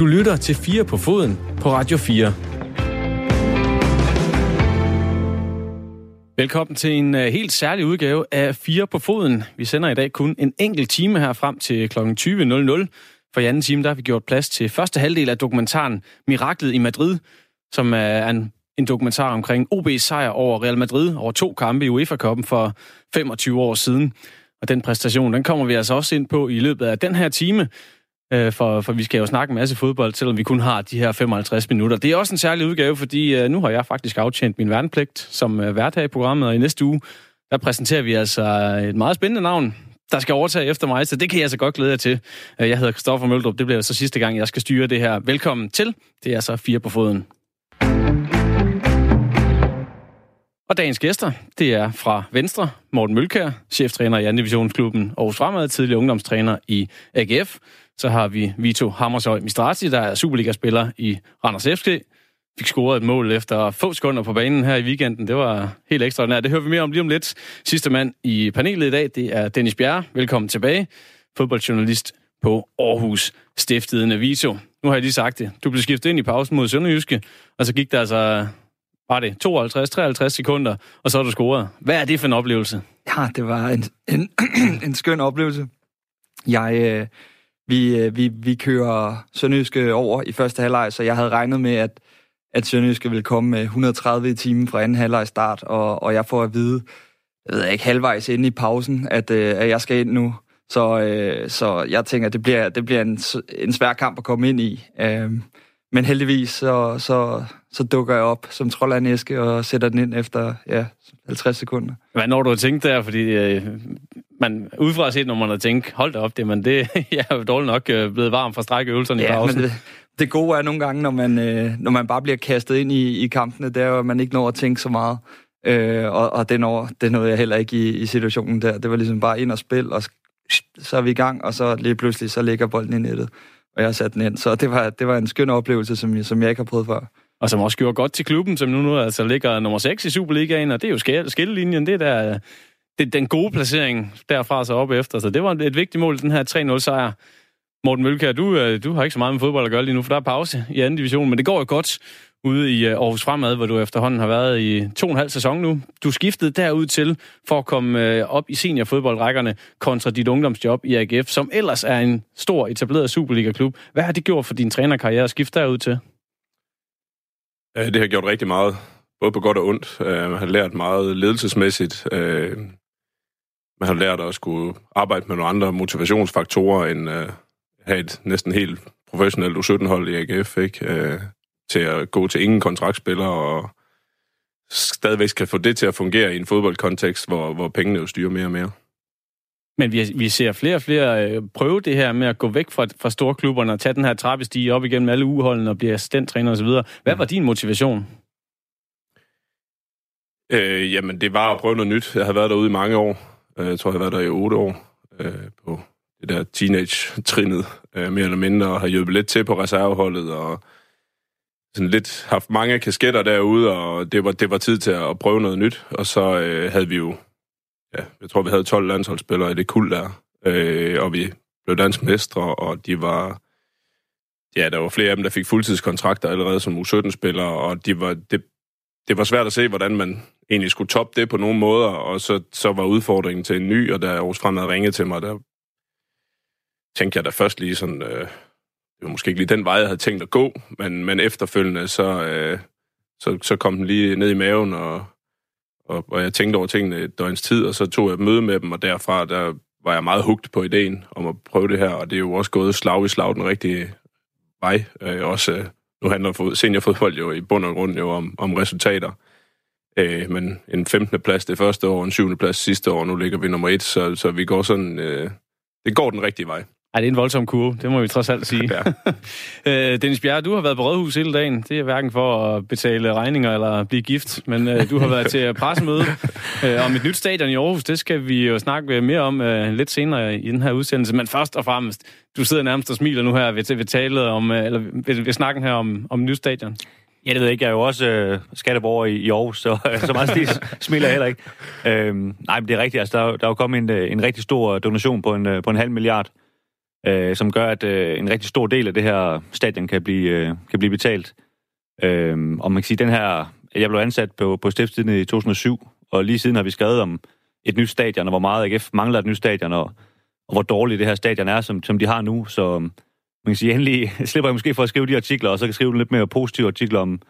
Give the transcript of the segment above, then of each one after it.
Du lytter til 4 på foden på Radio 4. Velkommen til en uh, helt særlig udgave af 4 på foden. Vi sender i dag kun en enkelt time her frem til kl. 20.00. For i anden time der har vi gjort plads til første halvdel af dokumentaren Miraklet i Madrid, som er en, en dokumentar omkring OB's sejr over Real Madrid over to kampe i UEFA-koppen for 25 år siden. Og den præstation, den kommer vi altså også ind på i løbet af den her time. Øh, for, for vi skal jo snakke en masse fodbold, selvom vi kun har de her 55 minutter. Det er også en særlig udgave, fordi øh, nu har jeg faktisk aftjent min værnepligt som øh, vært her i programmet, og i næste uge, der præsenterer vi altså et meget spændende navn, der skal overtage efter mig, så det kan jeg altså godt glæde jer til. Øh, jeg hedder Kristoffer Møldrup, det bliver så sidste gang, jeg skal styre det her. Velkommen til. Det er så fire på foden. Og dagens gæster, det er fra Venstre, Morten Mølkær, cheftræner i 2. divisionsklubben Aarhus Fremad, tidligere ungdomstræner i AGF. Så har vi Vito Hammershøj Mistrati, der er Superliga-spiller i Randers FC. Fik scoret et mål efter få sekunder på banen her i weekenden. Det var helt ekstraordinært. Det hører vi mere om lige om lidt. Sidste mand i panelet i dag, det er Dennis Bjerre. Velkommen tilbage. Fodboldjournalist på Aarhus Stiftede Vito. Nu har jeg lige sagt det. Du blev skiftet ind i pausen mod Sønderjyske, og så gik der altså var det 52-53 sekunder, og så har du scoret. Hvad er det for en oplevelse? Ja, det var en, en, en skøn oplevelse. Jeg, øh, vi, øh, vi, vi kører Sønderjyske over i første halvleg, så jeg havde regnet med, at, at Sønderjyske ville komme med 130 i timen fra anden halvleg start, og, og jeg får at vide, jeg ved ikke, halvvejs inde i pausen, at, øh, at jeg skal ind nu. Så, øh, så jeg tænker, at det bliver, det bliver en, en svær kamp at komme ind i. Øh, men heldigvis, så, så, så dukker jeg op som trold af en æske og sætter den ind efter ja, 50 sekunder. Hvad når du har tænkt der? Fordi øh, man udefra set, når man har tænkt, hold da op, det, men det jeg er jo dårligt nok øh, blevet varm fra strækkeøvelserne ja, i pausen. Det, det gode er nogle gange, når man, øh, når man bare bliver kastet ind i, i kampene, det er jo, at man ikke når at tænke så meget. Øh, og og det, når, det nåede jeg heller ikke i, i situationen der. Det var ligesom bare ind og spil, og så er vi i gang, og så lige pludselig, så ligger bolden i nettet, og jeg satte den ind. Så det var, det var en skøn oplevelse, som jeg, som jeg ikke har prøvet før. Og som også gjorde godt til klubben, som nu, nu altså ligger nummer 6 i Superligaen, og det er jo skillelinjen, det der det, den gode placering derfra så op efter. Så det var et vigtigt mål, den her 3-0 sejr. Morten Mølkær, du, øh, du har ikke så meget med fodbold at gøre lige nu, for der er pause i anden division, men det går jo godt ude i øh, Aarhus Fremad, hvor du efterhånden har været i to og en halv sæson nu. Du skiftede derud til for at komme øh, op i seniorfodboldrækkerne kontra dit ungdomsjob i AGF, som ellers er en stor etableret Superliga-klub. Hvad har det gjort for din trænerkarriere at skifte derud til? Det har gjort rigtig meget, både på godt og ondt. Øh, man har lært meget ledelsesmæssigt. Man har lært at skulle arbejde med nogle andre motivationsfaktorer end at have et næsten helt professionelt U17-hold i AGF, ikke? Til at gå til ingen kontraktspiller og stadigvæk kan få det til at fungere i en fodboldkontekst, hvor, hvor pengene jo styrer mere og mere. Men vi, vi ser flere og flere øh, prøve det her med at gå væk fra, fra store klubberne og tage den her trappestige op igennem alle uholdene og blive assistenttræner osv. Hvad var din motivation? Øh, jamen, det var at prøve noget nyt. Jeg har været derude i mange år. Øh, jeg tror, jeg har været der i otte år øh, på det der teenage-trinnet, øh, mere eller mindre, og har hjulpet lidt til på reserveholdet, og sådan lidt haft mange kasketter derude, og det var, det var tid til at prøve noget nyt. Og så øh, havde vi jo, ja, jeg tror, vi havde 12 landsholdsspillere i det kul der, øh, og vi blev dansk mestre, og de var, ja, der var flere af dem, der fik fuldtidskontrakter allerede som U17-spillere, og de var, det, det var svært at se, hvordan man egentlig skulle toppe det på nogle måder, og så, så var udfordringen til en ny, og da Aarhus Fremad ringede til mig, der tænkte jeg da først lige sådan, øh, det var måske ikke lige den vej, jeg havde tænkt at gå, men, men efterfølgende, så, øh, så, så kom den lige ned i maven, og, og, og jeg tænkte over tingene et døgns tid, og så tog jeg et møde med dem, og derfra, der var jeg meget hugt på ideen om at prøve det her, og det er jo også gået slag i slag den rigtige vej. Øh, også, øh, nu handler seniorfodbold jo i bund og grund jo om, om resultater. Øh, men en 15. plads det første år, en 7. plads sidste år, nu ligger vi nummer et, så, så vi går sådan, øh, det går den rigtige vej. Ej, det er en voldsom kurve, det må vi trods alt sige. Ja. øh, Dennis Bjerre, du har været på Rådhus hele dagen. Det er hverken for at betale regninger eller blive gift, men øh, du har været til pressemøde øh, om et nyt stadion i Aarhus. Det skal vi jo snakke mere om øh, lidt senere i den her udsendelse. Men først og fremmest, du sidder nærmest og smiler nu her ved, ved, tale om, øh, eller ved, ved snakken her om, om nyt stadion. Ja, det ved jeg ikke. Jeg er jo også øh, skatteborger i, i Aarhus, så, så meget stil smiler jeg heller ikke. Øhm, nej, men det er rigtigt. Altså, der, der er jo kommet en, øh, en rigtig stor donation på en, øh, på en halv milliard øh, som gør, at øh, en rigtig stor del af det her stadion kan blive, øh, kan blive betalt. Øh, og man kan sige, den her... Jeg blev ansat på, på Stiftstiden i 2007, og lige siden har vi skrevet om et nyt stadion, og hvor meget AGF mangler et nyt stadion, og, og hvor dårligt det her stadion er, som, som de har nu. Så man kan sige, endelig slipper jeg måske for at skrive de artikler, og så kan jeg skrive lidt mere positive artikler om,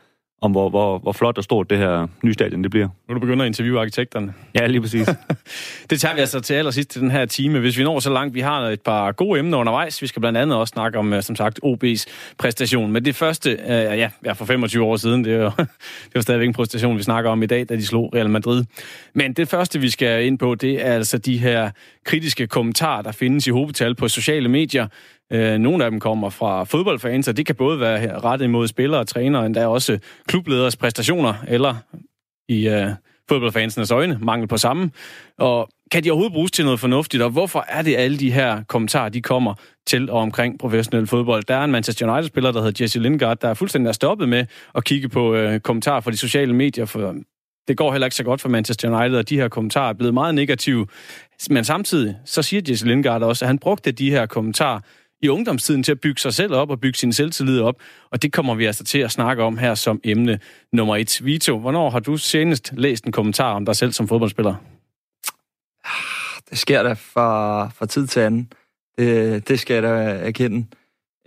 om hvor, hvor, hvor flot og stort det her nye stadion det bliver. Nu du begynder at interviewe arkitekterne. Ja, lige præcis. det tager vi altså til allersidst til den her time. Hvis vi når så langt, vi har et par gode emner undervejs. Vi skal blandt andet også snakke om, som sagt, OB's præstation. Men det første, øh, ja, ja, for 25 år siden, det er jo, det var stadigvæk en præstation, vi snakker om i dag, da de slog Real Madrid. Men det første, vi skal ind på, det er altså de her kritiske kommentarer, der findes i hovedtal på sociale medier. Øh, nogle af dem kommer fra fodboldfans, og det kan både være rettet imod spillere og trænere, endda også klubleders præstationer, eller i øh, fodboldfansenes øjne, mangel på samme. Og kan de overhovedet bruges til noget fornuftigt, og hvorfor er det alle de her kommentarer, de kommer til og omkring professionel fodbold? Der er en Manchester United-spiller, der hedder Jesse Lingard, der er fuldstændig stoppet med at kigge på øh, kommentarer fra de sociale medier, for det går heller ikke så godt for Manchester United, og de her kommentarer er blevet meget negative. Men samtidig, så siger Jesse Lingard også, at han brugte de her kommentarer i ungdomstiden til at bygge sig selv op og bygge sin selvtillid op. Og det kommer vi altså til at snakke om her som emne nummer et. Vito, hvornår har du senest læst en kommentar om dig selv som fodboldspiller? Ah, det sker da fra, fra tid til anden. Det, det skal jeg da erkende.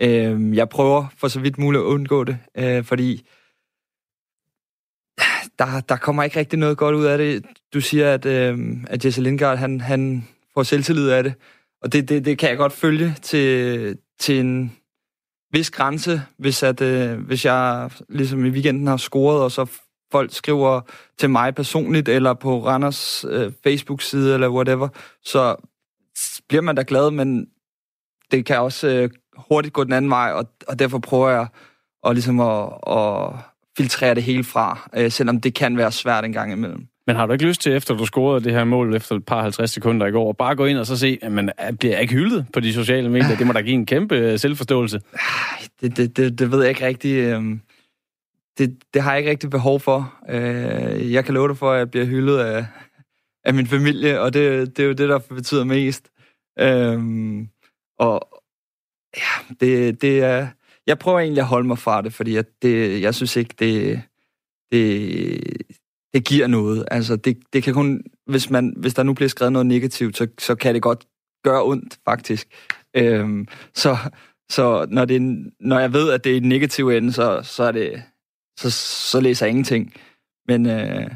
Øhm, jeg prøver for så vidt muligt at undgå det, øh, fordi der, der kommer ikke rigtig noget godt ud af det. Du siger, at, øh, at Jesse Lindgaard, han, han får selvtillid af det. Og det, det, det kan jeg godt følge til, til en vis grænse, hvis, at, øh, hvis jeg ligesom i weekenden har scoret, og så folk skriver til mig personligt, eller på Randers øh, Facebook-side, eller whatever, så bliver man da glad, men det kan også øh, hurtigt gå den anden vej, og, og derfor prøver jeg at, ligesom at, at filtrere det hele fra, øh, selvom det kan være svært en gang imellem. Men har du ikke lyst til, efter du scorede det her mål efter et par 50 sekunder i går, bare gå ind og så se, at man bliver ikke hyldet på de sociale medier? Det må da give en kæmpe øh, selvforståelse. Ah, det, det, det, det ved jeg ikke rigtig. Øhm. Det, det har jeg ikke rigtig behov for. Øh, jeg kan love dig for, at jeg bliver hyldet af, af min familie, og det, det er jo det, der betyder mest. Øhm, og ja, det, det er... Jeg prøver egentlig at holde mig fra det, fordi jeg, det, jeg synes ikke, det, det, det giver noget. Altså, det, det kan kun, hvis, man, hvis der nu bliver skrevet noget negativt, så, så kan det godt gøre ondt, faktisk. Øhm, så så når, det, når jeg ved, at det er en negativ ende, så, så, er det, så, så læser jeg ingenting. Men øh,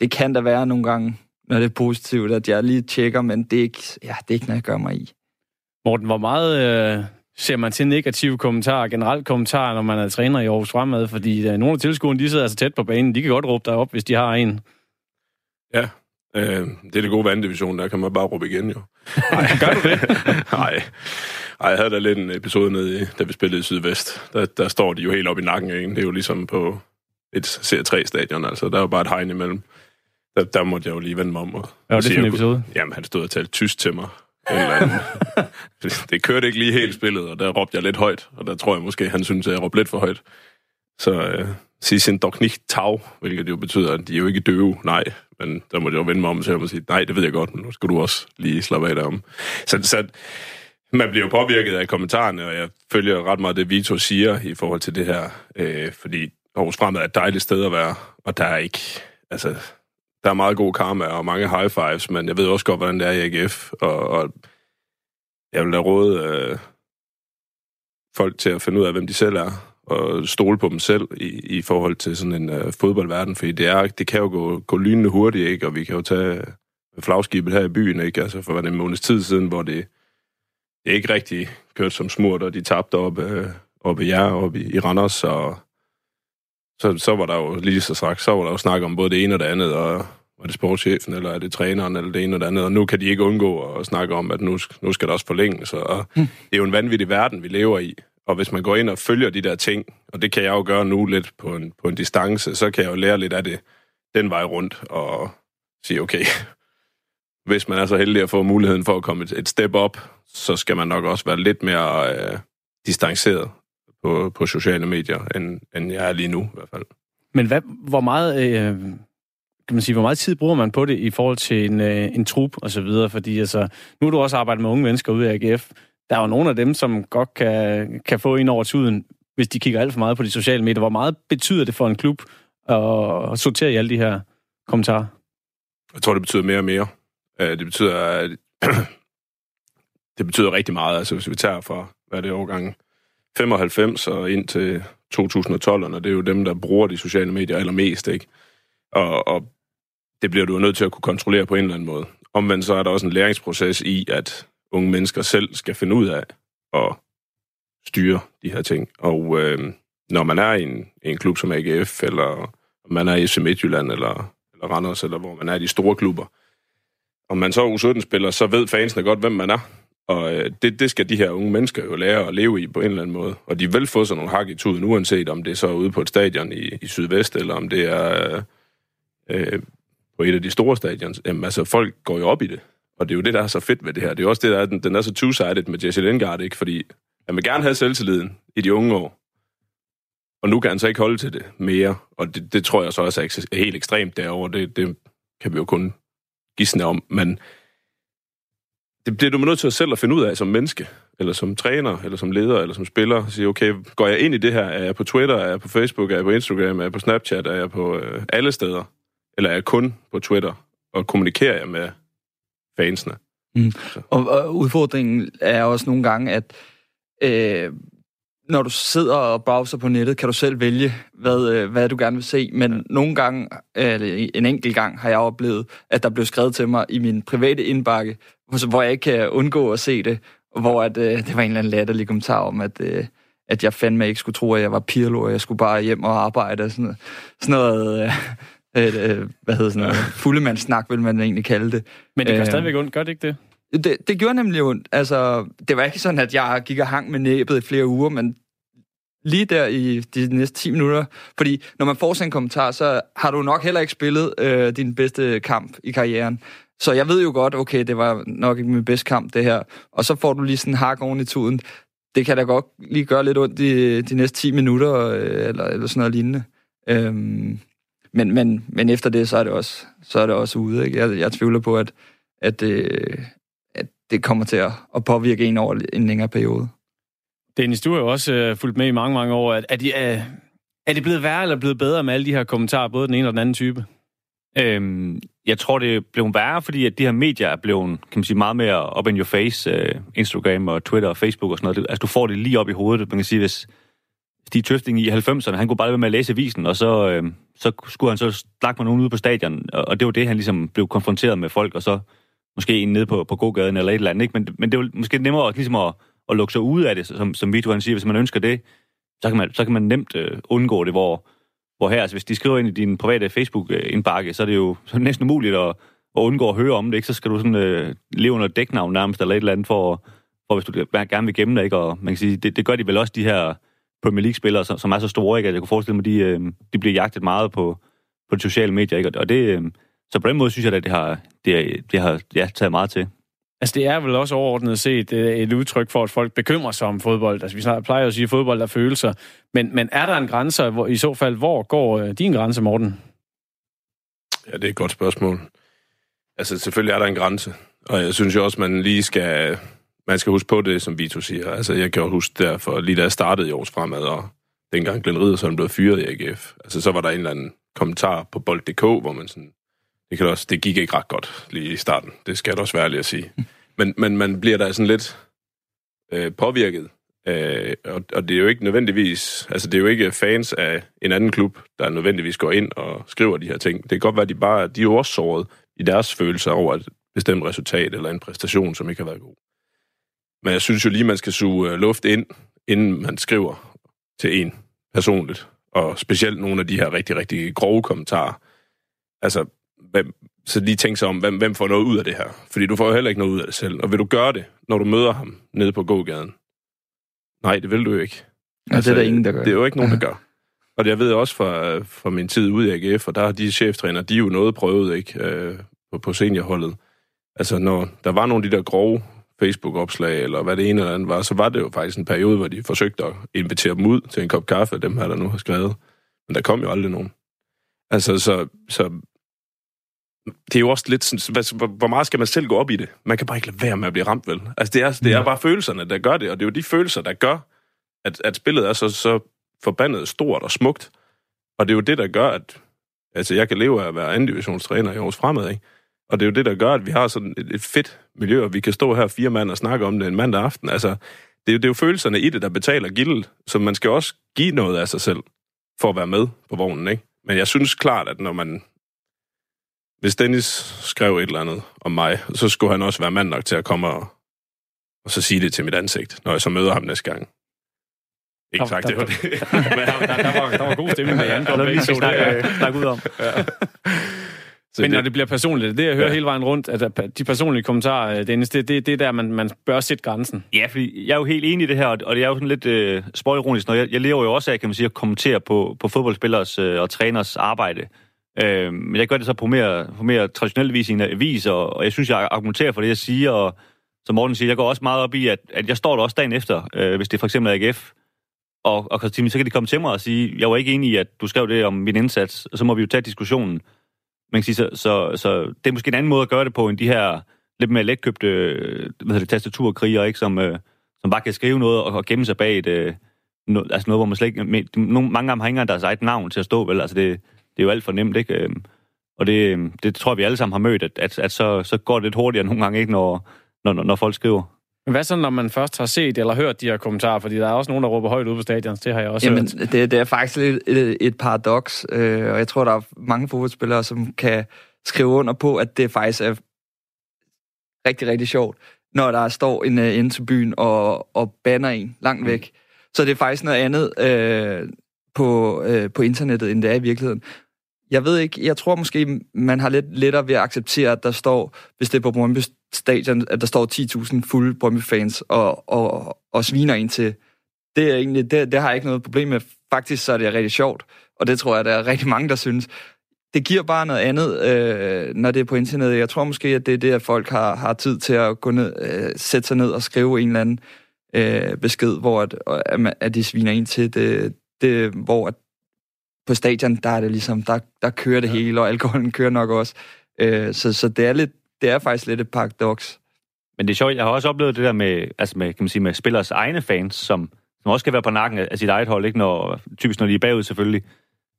det kan da være nogle gange, når det er positivt, at jeg lige tjekker, men det er ikke, ja, det er ikke noget, jeg gør mig i. Morten, hvor meget øh, ser man til negative kommentarer, generelt kommentarer, når man er træner i Aarhus Fremad? Fordi uh, nogle af tilskuerne, de sidder altså tæt på banen. De kan godt råbe dig op, hvis de har en. Ja, øh, det er det gode vanddivision. Der kan man bare råbe igen, jo. Nej, gør du det? Nej. Ej, jeg havde da lidt en episode nede, da vi spillede i Sydvest. Der, der står de jo helt op i nakken af en. Det er jo ligesom på et C3-stadion, altså. Der er jo bare et hegn imellem. Der, der måtte jeg jo lige vende mig om. Og, ja, det er en episode. Jamen, han stod og talte tysk til mig eller det kørte ikke lige helt spillet, og der råbte jeg lidt højt, og der tror jeg måske, han synes, at jeg råbte lidt for højt. Så øh, sig sin dog nicht tau, hvilket jo betyder, at de er jo ikke døve, nej. Men der må jeg jo vende mig om til at sige, nej, det ved jeg godt, men nu skal du også lige slappe af derom. Så, så man bliver jo påvirket af kommentarerne, og jeg følger ret meget det, Vito siger i forhold til det her, øh, fordi Aarhus Fremad er et dejligt sted at være, og der er ikke, altså, der er meget god karma og mange high fives, men jeg ved også godt, hvordan det er i AGF, og, og jeg vil da råde øh, folk til at finde ud af, hvem de selv er, og stole på dem selv i, i forhold til sådan en øh, fodboldverden, fordi det, er, det kan jo gå, gå lynende hurtigt, ikke? og vi kan jo tage flagskibet her i byen, ikke? Altså for en måneds tid siden, hvor det, det ikke rigtig kørte som smurt, og de tabte op, øh, op i jer, op i, i Randers, og så, så var der jo lige så straks, så var der jo snak om både det ene og det andet, og var det sportschefen, eller er det træneren, eller det ene og det andet, og nu kan de ikke undgå at snakke om, at nu, nu skal der også forlænges, og mm. det er jo en vanvittig verden, vi lever i, og hvis man går ind og følger de der ting, og det kan jeg jo gøre nu lidt på en, på en distance, så kan jeg jo lære lidt af det den vej rundt, og sige, okay, hvis man er så heldig at få muligheden for at komme et, et step op, så skal man nok også være lidt mere øh, distanceret på, på sociale medier, end, end jeg er lige nu i hvert fald. Men hvad, hvor meget... Øh kan man sige, hvor meget tid bruger man på det i forhold til en, øh, en trup og så videre? Fordi altså, nu har du også arbejdet med unge mennesker ude i AGF. der er jo nogle af dem, som godt kan, kan få ind over tuden, hvis de kigger alt for meget på de sociale medier. Hvor meget betyder det for en klub at sortere i alle de her kommentarer? Jeg tror, det betyder mere og mere. Øh, det betyder, at det betyder rigtig meget. Altså, hvis vi tager fra, hvad er det, årgang 95 og ind til 2012'erne, det er jo dem, der bruger de sociale medier allermest, ikke? Og, og det bliver du nødt til at kunne kontrollere på en eller anden måde. Omvendt så er der også en læringsproces i, at unge mennesker selv skal finde ud af at styre de her ting. Og øh, når man er i en, i en klub som AGF, eller man er i FC Midtjylland, eller, eller Randers, eller hvor man er i de store klubber, om man så er U17-spiller, så ved fansene godt, hvem man er. Og øh, det, det skal de her unge mennesker jo lære at leve i på en eller anden måde. Og de vil få sådan nogle hak i tuden, uanset om det er så ude på et stadion i, i Sydvest, eller om det er øh, på et af de store stadions. Jamen altså, folk går jo op i det. Og det er jo det, der er så fedt ved det her. Det er også det, der er, den, den er så two-sided med Jesse Lingard, ikke? Fordi han vil gerne have selvtilliden i de unge år. Og nu kan han så ikke holde til det mere. Og det, det tror jeg så også er helt ekstremt derovre. Det, det kan vi jo kun gisne om. Men det bliver du nødt til at selv at finde ud af som menneske, eller som træner, eller som leder, eller som spiller. Sige, okay, går jeg ind i det her? Er jeg på Twitter? Er jeg på Facebook? Er jeg på Instagram? Er jeg på Snapchat? Er jeg på øh, alle steder? Eller er jeg kun på Twitter? Og kommunikerer jeg med fansene? Mm. Og, og udfordringen er også nogle gange, at øh, når du sidder og browser på nettet, kan du selv vælge, hvad, øh, hvad du gerne vil se. Men ja. nogle gange, eller en enkelt gang, har jeg oplevet, at der blev skrevet til mig i min private indbakke, hvor jeg ikke kan undgå at se det, hvor at, øh, det var en eller anden latterlig kommentar om, at, øh, at jeg fandme ikke skulle tro, at jeg var Pirlo, og jeg skulle bare hjem og arbejde. Og sådan noget, sådan noget øh, øh, hvad hedder sådan noget, fuldemandssnak, vil man egentlig kalde det. Men det gør øh, stadigvæk ondt, gør det ikke det? Det, det gjorde nemlig ondt. Altså, det var ikke sådan, at jeg gik og hang med næbet i flere uger, men lige der i de næste 10 minutter. Fordi når man får sådan en kommentar, så har du nok heller ikke spillet øh, din bedste kamp i karrieren. Så jeg ved jo godt, okay, det var nok ikke min bedste kamp, det her. Og så får du lige sådan en hak oven i tuden. Det kan da godt lige gøre lidt ondt i de næste 10 minutter, øh, eller, eller sådan noget lignende. Øhm, men, men, men efter det, så er det også, så er det også ude. Ikke? Jeg, jeg tvivler på, at, at, øh, at det kommer til at, at påvirke en over en længere periode. Dennis, du har jo også øh, fulgt med i mange, mange år. Er, er, de, øh, er, er det blevet værre eller blevet bedre med alle de her kommentarer, både den ene og den anden type? Øhm, jeg tror, det er blevet værre, fordi at de her medier er blevet kan man sige, meget mere up in your face. Øh, Instagram og Twitter og Facebook og sådan noget. Altså, du får det lige op i hovedet. Man kan sige, hvis Stig Tøfting i 90'erne, han kunne bare være med at læse avisen, og så, øh, så skulle han så snakke med nogen ude på stadion, og det var det, han ligesom blev konfronteret med folk, og så måske en nede på, på gågaden eller et eller andet. Ikke? Men, men det var måske nemmere at, ligesom at, at lukke sig ud af det, som, som Vito han siger. Hvis man ønsker det, så kan man, så kan man nemt øh, undgå det, hvor hvor her, altså hvis de skriver ind i din private Facebook-indbakke, så er det jo så er det næsten umuligt at, at undgå at høre om det, ikke? Så skal du sådan øh, leve under dæknavn nærmest, eller et eller andet, for, for hvis du gerne vil gemme dig, ikke? Og man kan sige, det, det gør de vel også, de her Premier League-spillere, som, som er så store, ikke? At jeg kunne forestille mig, de, øh, de bliver jagtet meget på, på de sociale medier, ikke? Og det, øh, så på den måde synes jeg, at det har, det, det har ja, taget meget til. Altså, det er vel også overordnet set øh, et udtryk for, at folk bekymrer sig om fodbold. Altså, vi snart plejer at sige, at fodbold er følelser. Men, men er der en grænse, hvor, i så fald, hvor går øh, din grænse, Morten? Ja, det er et godt spørgsmål. Altså, selvfølgelig er der en grænse. Og jeg synes jo også, man lige skal... Man skal huske på det, som Vito siger. Altså, jeg kan jo huske derfor, lige da jeg startede i års fremad, og dengang Glenn Riddersson blev fyret i AGF, altså, så var der en eller anden kommentar på bold.dk, hvor man sådan det, kan også, det gik ikke ret godt lige i starten. Det skal jeg også være ærlig at sige. Men, men man bliver da sådan lidt øh, påvirket. Øh, og, og det er jo ikke nødvendigvis... Altså, det er jo ikke fans af en anden klub, der nødvendigvis går ind og skriver de her ting. Det kan godt være, at de bare de er også i deres følelser over et bestemt resultat eller en præstation, som ikke har været god. Men jeg synes jo lige, man skal suge øh, luft ind, inden man skriver til en personligt. Og specielt nogle af de her rigtig, rigtig grove kommentarer. Altså, hvem, så lige tænk sig om, hvem, hvem får noget ud af det her? Fordi du får jo heller ikke noget ud af det selv. Og vil du gøre det, når du møder ham nede på gågaden? Nej, det vil du jo ikke. Ja, altså, det er der ingen, der gør. Det er jo ikke nogen, der gør. Og jeg ved også fra, fra min tid ude i AGF, og der har de cheftræner, de er jo noget prøvet ikke, øh, på, på seniorholdet. Altså, når der var nogle af de der grove Facebook-opslag, eller hvad det ene eller andet var, så var det jo faktisk en periode, hvor de forsøgte at invitere dem ud til en kop kaffe, dem her, der nu har skrevet. Men der kom jo aldrig nogen. Altså, så, så det er jo også lidt sådan, hvad- hvor meget skal man selv gå op i det? Man kan bare ikke lade være med at blive ramt, vel? Altså, det er, det er bare følelserne, der gør det, og det er jo de følelser, der gør, at, at spillet er så, så forbandet stort og smukt. Og det er jo det, der gør, at altså, jeg kan leve af at være anden divisionstræner i års fremad, ikke? Og det er jo det, der gør, at vi har sådan et, et fedt miljø, og vi kan stå her fire mand og snakke om det en mandag aften. Altså, det er, jo, det er jo følelserne i det, der betaler gildet, så man skal også give noget af sig selv for at være med på vognen, ikke? Men jeg synes klart, at når man... Hvis Dennis skrev et eller andet om mig, så skulle han også være mand nok til at komme og, og så sige det til mit ansigt, når jeg så møder ham næste gang. Ikke sagt der- det var det. Men der, der, der, var, der var god stemning med Jan. Der er noget, vi snakke, snakke ud om. Så Men det- når det bliver personligt, det er det, jeg hører Ja. hele vejen rundt, at de personlige kommentarer, Dennis, det, det, det er der, man, man bør sætte grænsen. Ja, fordi jeg er jo helt enig i det her, og det er jo sådan lidt øh, småironisk, når jeg, jeg lever jo også af, kan man sige, at kommentere på, på fodboldspillers øh, og træners arbejde. Øh, men jeg gør det så på mere, på mere traditionel vis i en avis, og, og jeg synes, jeg argumenterer for det, jeg siger, og som Morten siger, jeg går også meget op i, at, at jeg står der også dagen efter, øh, hvis det for eksempel er AGF, og, og så kan de komme til mig og sige, jeg var ikke enig i, at du skrev det om min indsats, og så må vi jo tage diskussionen. Man kan sige, så, så, så det er måske en anden måde at gøre det på, end de her lidt mere letkøbte øh, hvad hedder det, tastaturkriger, ikke, som, øh, som bare kan skrive noget og, og gemme sig bag et, øh, no, altså noget, hvor man slet ikke... Med, nogle, mange af dem har ikke engang deres eget navn til at stå, vel? Altså, det, det er jo alt for nemt, ikke? Øhm, Og det, øhm, det tror jeg, vi alle sammen har mødt, at, at, at så, så går det lidt hurtigere nogle gange, ikke, når, når, når folk skriver. Men hvad så, når man først har set eller hørt de her kommentarer? Fordi der er også nogen, der råber højt ud på stadion. Det har jeg også Jamen, hørt. det, det er faktisk lidt et, et paradoks, øh, og jeg tror, der er mange fodboldspillere, som kan skrive under på, at det faktisk er rigtig, rigtig sjovt, når der står en uh, inde til byen og, og banner en langt væk. Så det er faktisk noget andet øh, på, øh, på internettet, end det er i virkeligheden. Jeg ved ikke, jeg tror måske, man har lidt lettere ved at acceptere, at der står, hvis det er på Brøndby Stadion, at der står 10.000 fulde Brøndby-fans og, og, og sviner ind til. Det, er egentlig, det, det har jeg ikke noget problem med. Faktisk så er det rigtig sjovt, og det tror jeg, der er rigtig mange, der synes. Det giver bare noget andet, øh, når det er på internettet. Jeg tror måske, at det er det, at folk har, har tid til at gå ned, øh, sætte sig ned og skrive en eller anden øh, besked, hvor at, at, man- at de sviner ind til det, det hvor at på stadion, der er det ligesom, der, der kører det ja. hele, og alkoholen kører nok også. Øh, så, så det er lidt, det er faktisk lidt et paradoks. Men det er sjovt, jeg har også oplevet det der med, altså med, kan man sige, med spillers egne fans, som, som også kan være på nakken af, sit eget hold, ikke? Når, typisk når de er bagud selvfølgelig.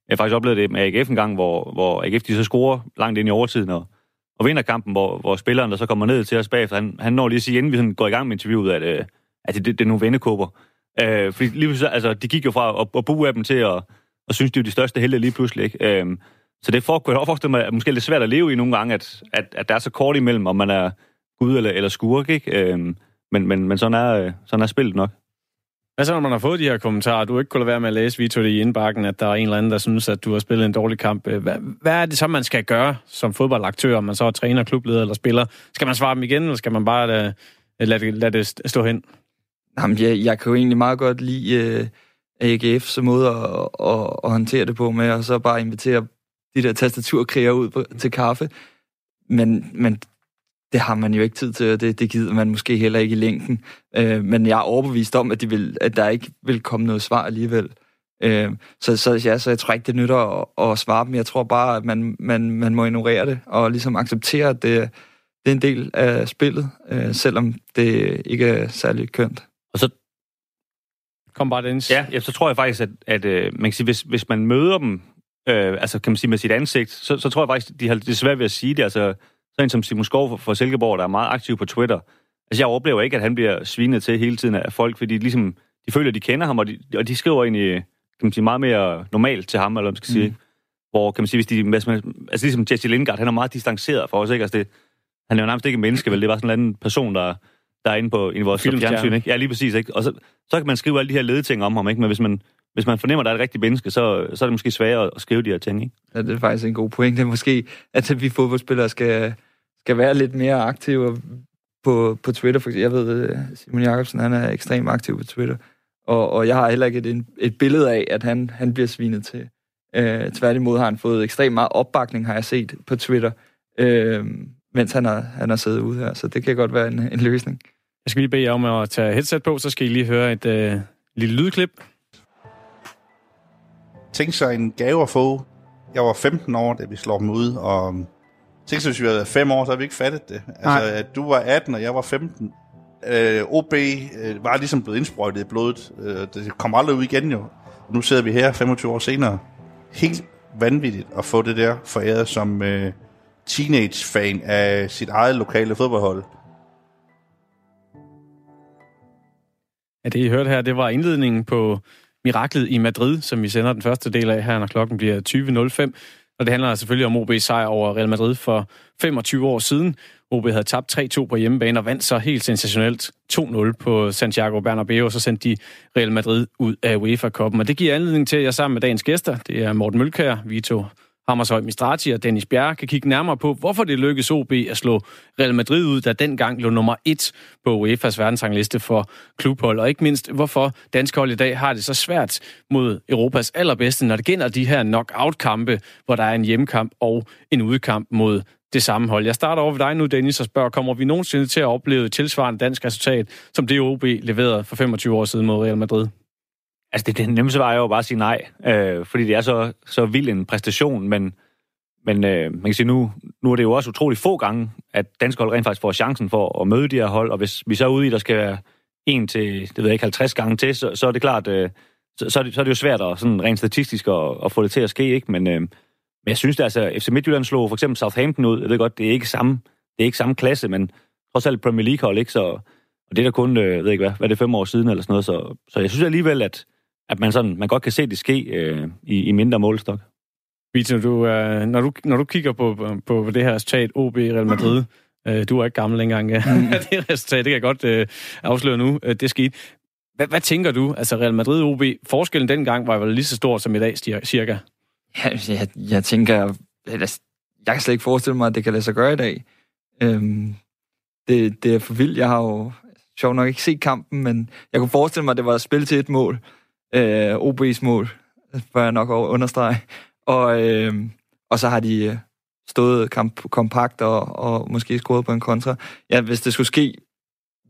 Jeg har faktisk oplevet det med AGF en gang, hvor, hvor AGF de så scorer langt ind i overtiden og, og vinder kampen, hvor, hvor spilleren der så kommer ned til os bagefter, han, han når lige at sige, inden vi sådan går i gang med interviewet, at, øh, at det, det, det er nogle vendekåber. Øh, fordi lige pludselig, altså, de gik jo fra at, at bue af dem til at, at synes, de er de største helte lige pludselig. Ikke? Øh, så det for, kunne jeg forestille mig, at måske er lidt svært at leve i nogle gange, at, at, at der er så kort imellem, om man er gud eller, eller skurk, ikke? Øh, men, men, men sådan, er, øh, sådan er spillet nok. Hvad så, når man har fået de her kommentarer? Du ikke kunne lade være med at læse, Vito, det i indbakken, at der er en eller anden, der synes, at du har spillet en dårlig kamp. Øh, hvad, hvad er det så, man skal gøre som fodboldaktør, om man så er træner, klubleder eller spiller? Skal man svare dem igen, eller skal man bare lade, lade, lade det stå hen? Jamen, jeg, jeg kan jo egentlig meget godt lide øh, AGF's måde at, at, at håndtere det på med, og så bare invitere de der tastaturkriger ud på, til kaffe. Men, men det har man jo ikke tid til, og det, det gider man måske heller ikke i længden. Øh, men jeg er overbevist om, at, de vil, at der ikke vil komme noget svar alligevel. Øh, så, så, ja, så jeg tror ikke, det nytter at, at svare dem. Jeg tror bare, at man, man, man må ignorere det, og ligesom acceptere, at det, det er en del af spillet, øh, selvom det ikke er særlig kønt. Og så, Kom bare, Dennis. ja, ja, så tror jeg faktisk, at, at øh, man kan sige, hvis, hvis man møder dem, øh, altså kan man sige med sit ansigt, så, så tror jeg faktisk, de har det svært ved at sige det. Altså, så en som Simon Skov fra, fra Silkeborg, der er meget aktiv på Twitter. Altså, jeg oplever ikke, at han bliver svinet til hele tiden af folk, fordi ligesom, de føler, at de kender ham, og de, og de skriver egentlig, kan man sige, meget mere normalt til ham, eller hvad man skal sige. Mm. Hvor, kan man sige, hvis de, hvis man, altså ligesom Jesse Lindgaard, han er meget distanceret for os, ikke? Altså, det, han er jo nærmest ikke et menneske, vel? Det var sådan en anden person, der, der er inde på i vores fjernsyn, ikke? Ja, lige præcis, ikke? Og så, så kan man skrive alle de her ledeting om ham, ikke? Men hvis man, hvis man fornemmer, at der er et rigtigt menneske, så, så er det måske sværere at skrive de her ting, ikke? Ja, det er faktisk en god pointe. Måske, at vi fodboldspillere skal, skal være lidt mere aktive på, på Twitter. For jeg ved, at Simon Jakobsen han er ekstremt aktiv på Twitter. Og, og jeg har heller ikke et, et billede af, at han, han bliver svinet til. Øh, tværtimod har han fået ekstremt meget opbakning, har jeg set på Twitter, øh, mens han har, han har siddet ude her. Så det kan godt være en, en løsning. Jeg skal lige bede jer om at tage headset på, så skal I lige høre et øh, lille lydklip. Tænk sig en gave at få. Jeg var 15 år, da vi slår dem ud, og Tænk, hvis vi havde været fem år, så havde vi ikke fattet det. Altså, Nej. at du var 18, og jeg var 15. Øh, OB øh, var ligesom blevet indsprøjtet i blodet. Øh, det kom aldrig ud igen jo. Nu sidder vi her 25 år senere. Helt vanvittigt at få det der foræret som øh, teenage-fan af sit eget lokale fodboldhold. Ja, det I hørte her, det var indledningen på Miraklet i Madrid, som vi sender den første del af her, når klokken bliver 20.05. Og det handler selvfølgelig om OB's sejr over Real Madrid for 25 år siden. OB havde tabt 3-2 på hjemmebane og vandt så helt sensationelt 2-0 på Santiago Bernabeu, og så sendte de Real Madrid ud af UEFA-koppen. Og det giver anledning til, at jeg sammen med dagens gæster, det er Morten Mølkær, Vito Hammershøj Mistrati og Dennis Bjerre, kan kigge nærmere på, hvorfor det lykkedes OB at slå Real Madrid ud, der dengang lå nummer et på UEFA's verdensrangliste for klubhold, og ikke mindst, hvorfor dansk hold i dag har det så svært mod Europas allerbedste, når det gælder de her knockout-kampe, hvor der er en hjemmekamp og en udekamp mod det samme hold. Jeg starter over ved dig nu, Dennis, og spørger, kommer vi nogensinde til at opleve et tilsvarende dansk resultat, som det OB leverede for 25 år siden mod Real Madrid? Altså, det, det nemmeste var jo bare at sige nej, øh, fordi det er så, så vild en præstation, men, men øh, man kan sige, nu, nu er det jo også utrolig få gange, at danske hold rent faktisk får chancen for at møde de her hold, og hvis vi så er ude i, der skal være en til, det ved jeg ikke, 50 gange til, så, så er det klart, øh, så, så, er det, så er det jo svært at, sådan rent statistisk at, at få det til at ske, ikke? Men, øh, men jeg synes, det altså, FC Midtjylland slog for eksempel Southampton ud, jeg ved godt, det er ikke samme, det er ikke samme klasse, men trods alt Premier League hold, ikke? Så, og det er da kun, øh, jeg ved ikke hvad, hvad er det fem år siden eller sådan noget, så, så jeg synes alligevel, at, at man, sådan, man godt kan se det ske øh, i, i mindre målstok. Vito, du, øh, når, du, når du kigger på, på, på det her resultat, OB Real Madrid, øh, du er ikke gammel engang, ja. det resultat, det kan jeg godt øh, afsløre nu, øh, det skete. Hvad, hvad tænker du? Altså Real Madrid OB, forskellen dengang var vel lige så stor som i dag, cirka? Ja, jeg, jeg tænker, eller, jeg kan slet ikke forestille mig, at det kan lade sig gøre i dag. Øhm, det, det er for vildt. Jeg har jo sjovt nok ikke set kampen, men jeg kunne forestille mig, at det var spil til et mål. Øh, OB's mål, bør jeg nok understrege. Og, øh, og så har de øh, stået kamp, kompakt og, og måske scoret på en kontra. Ja, hvis det skulle ske,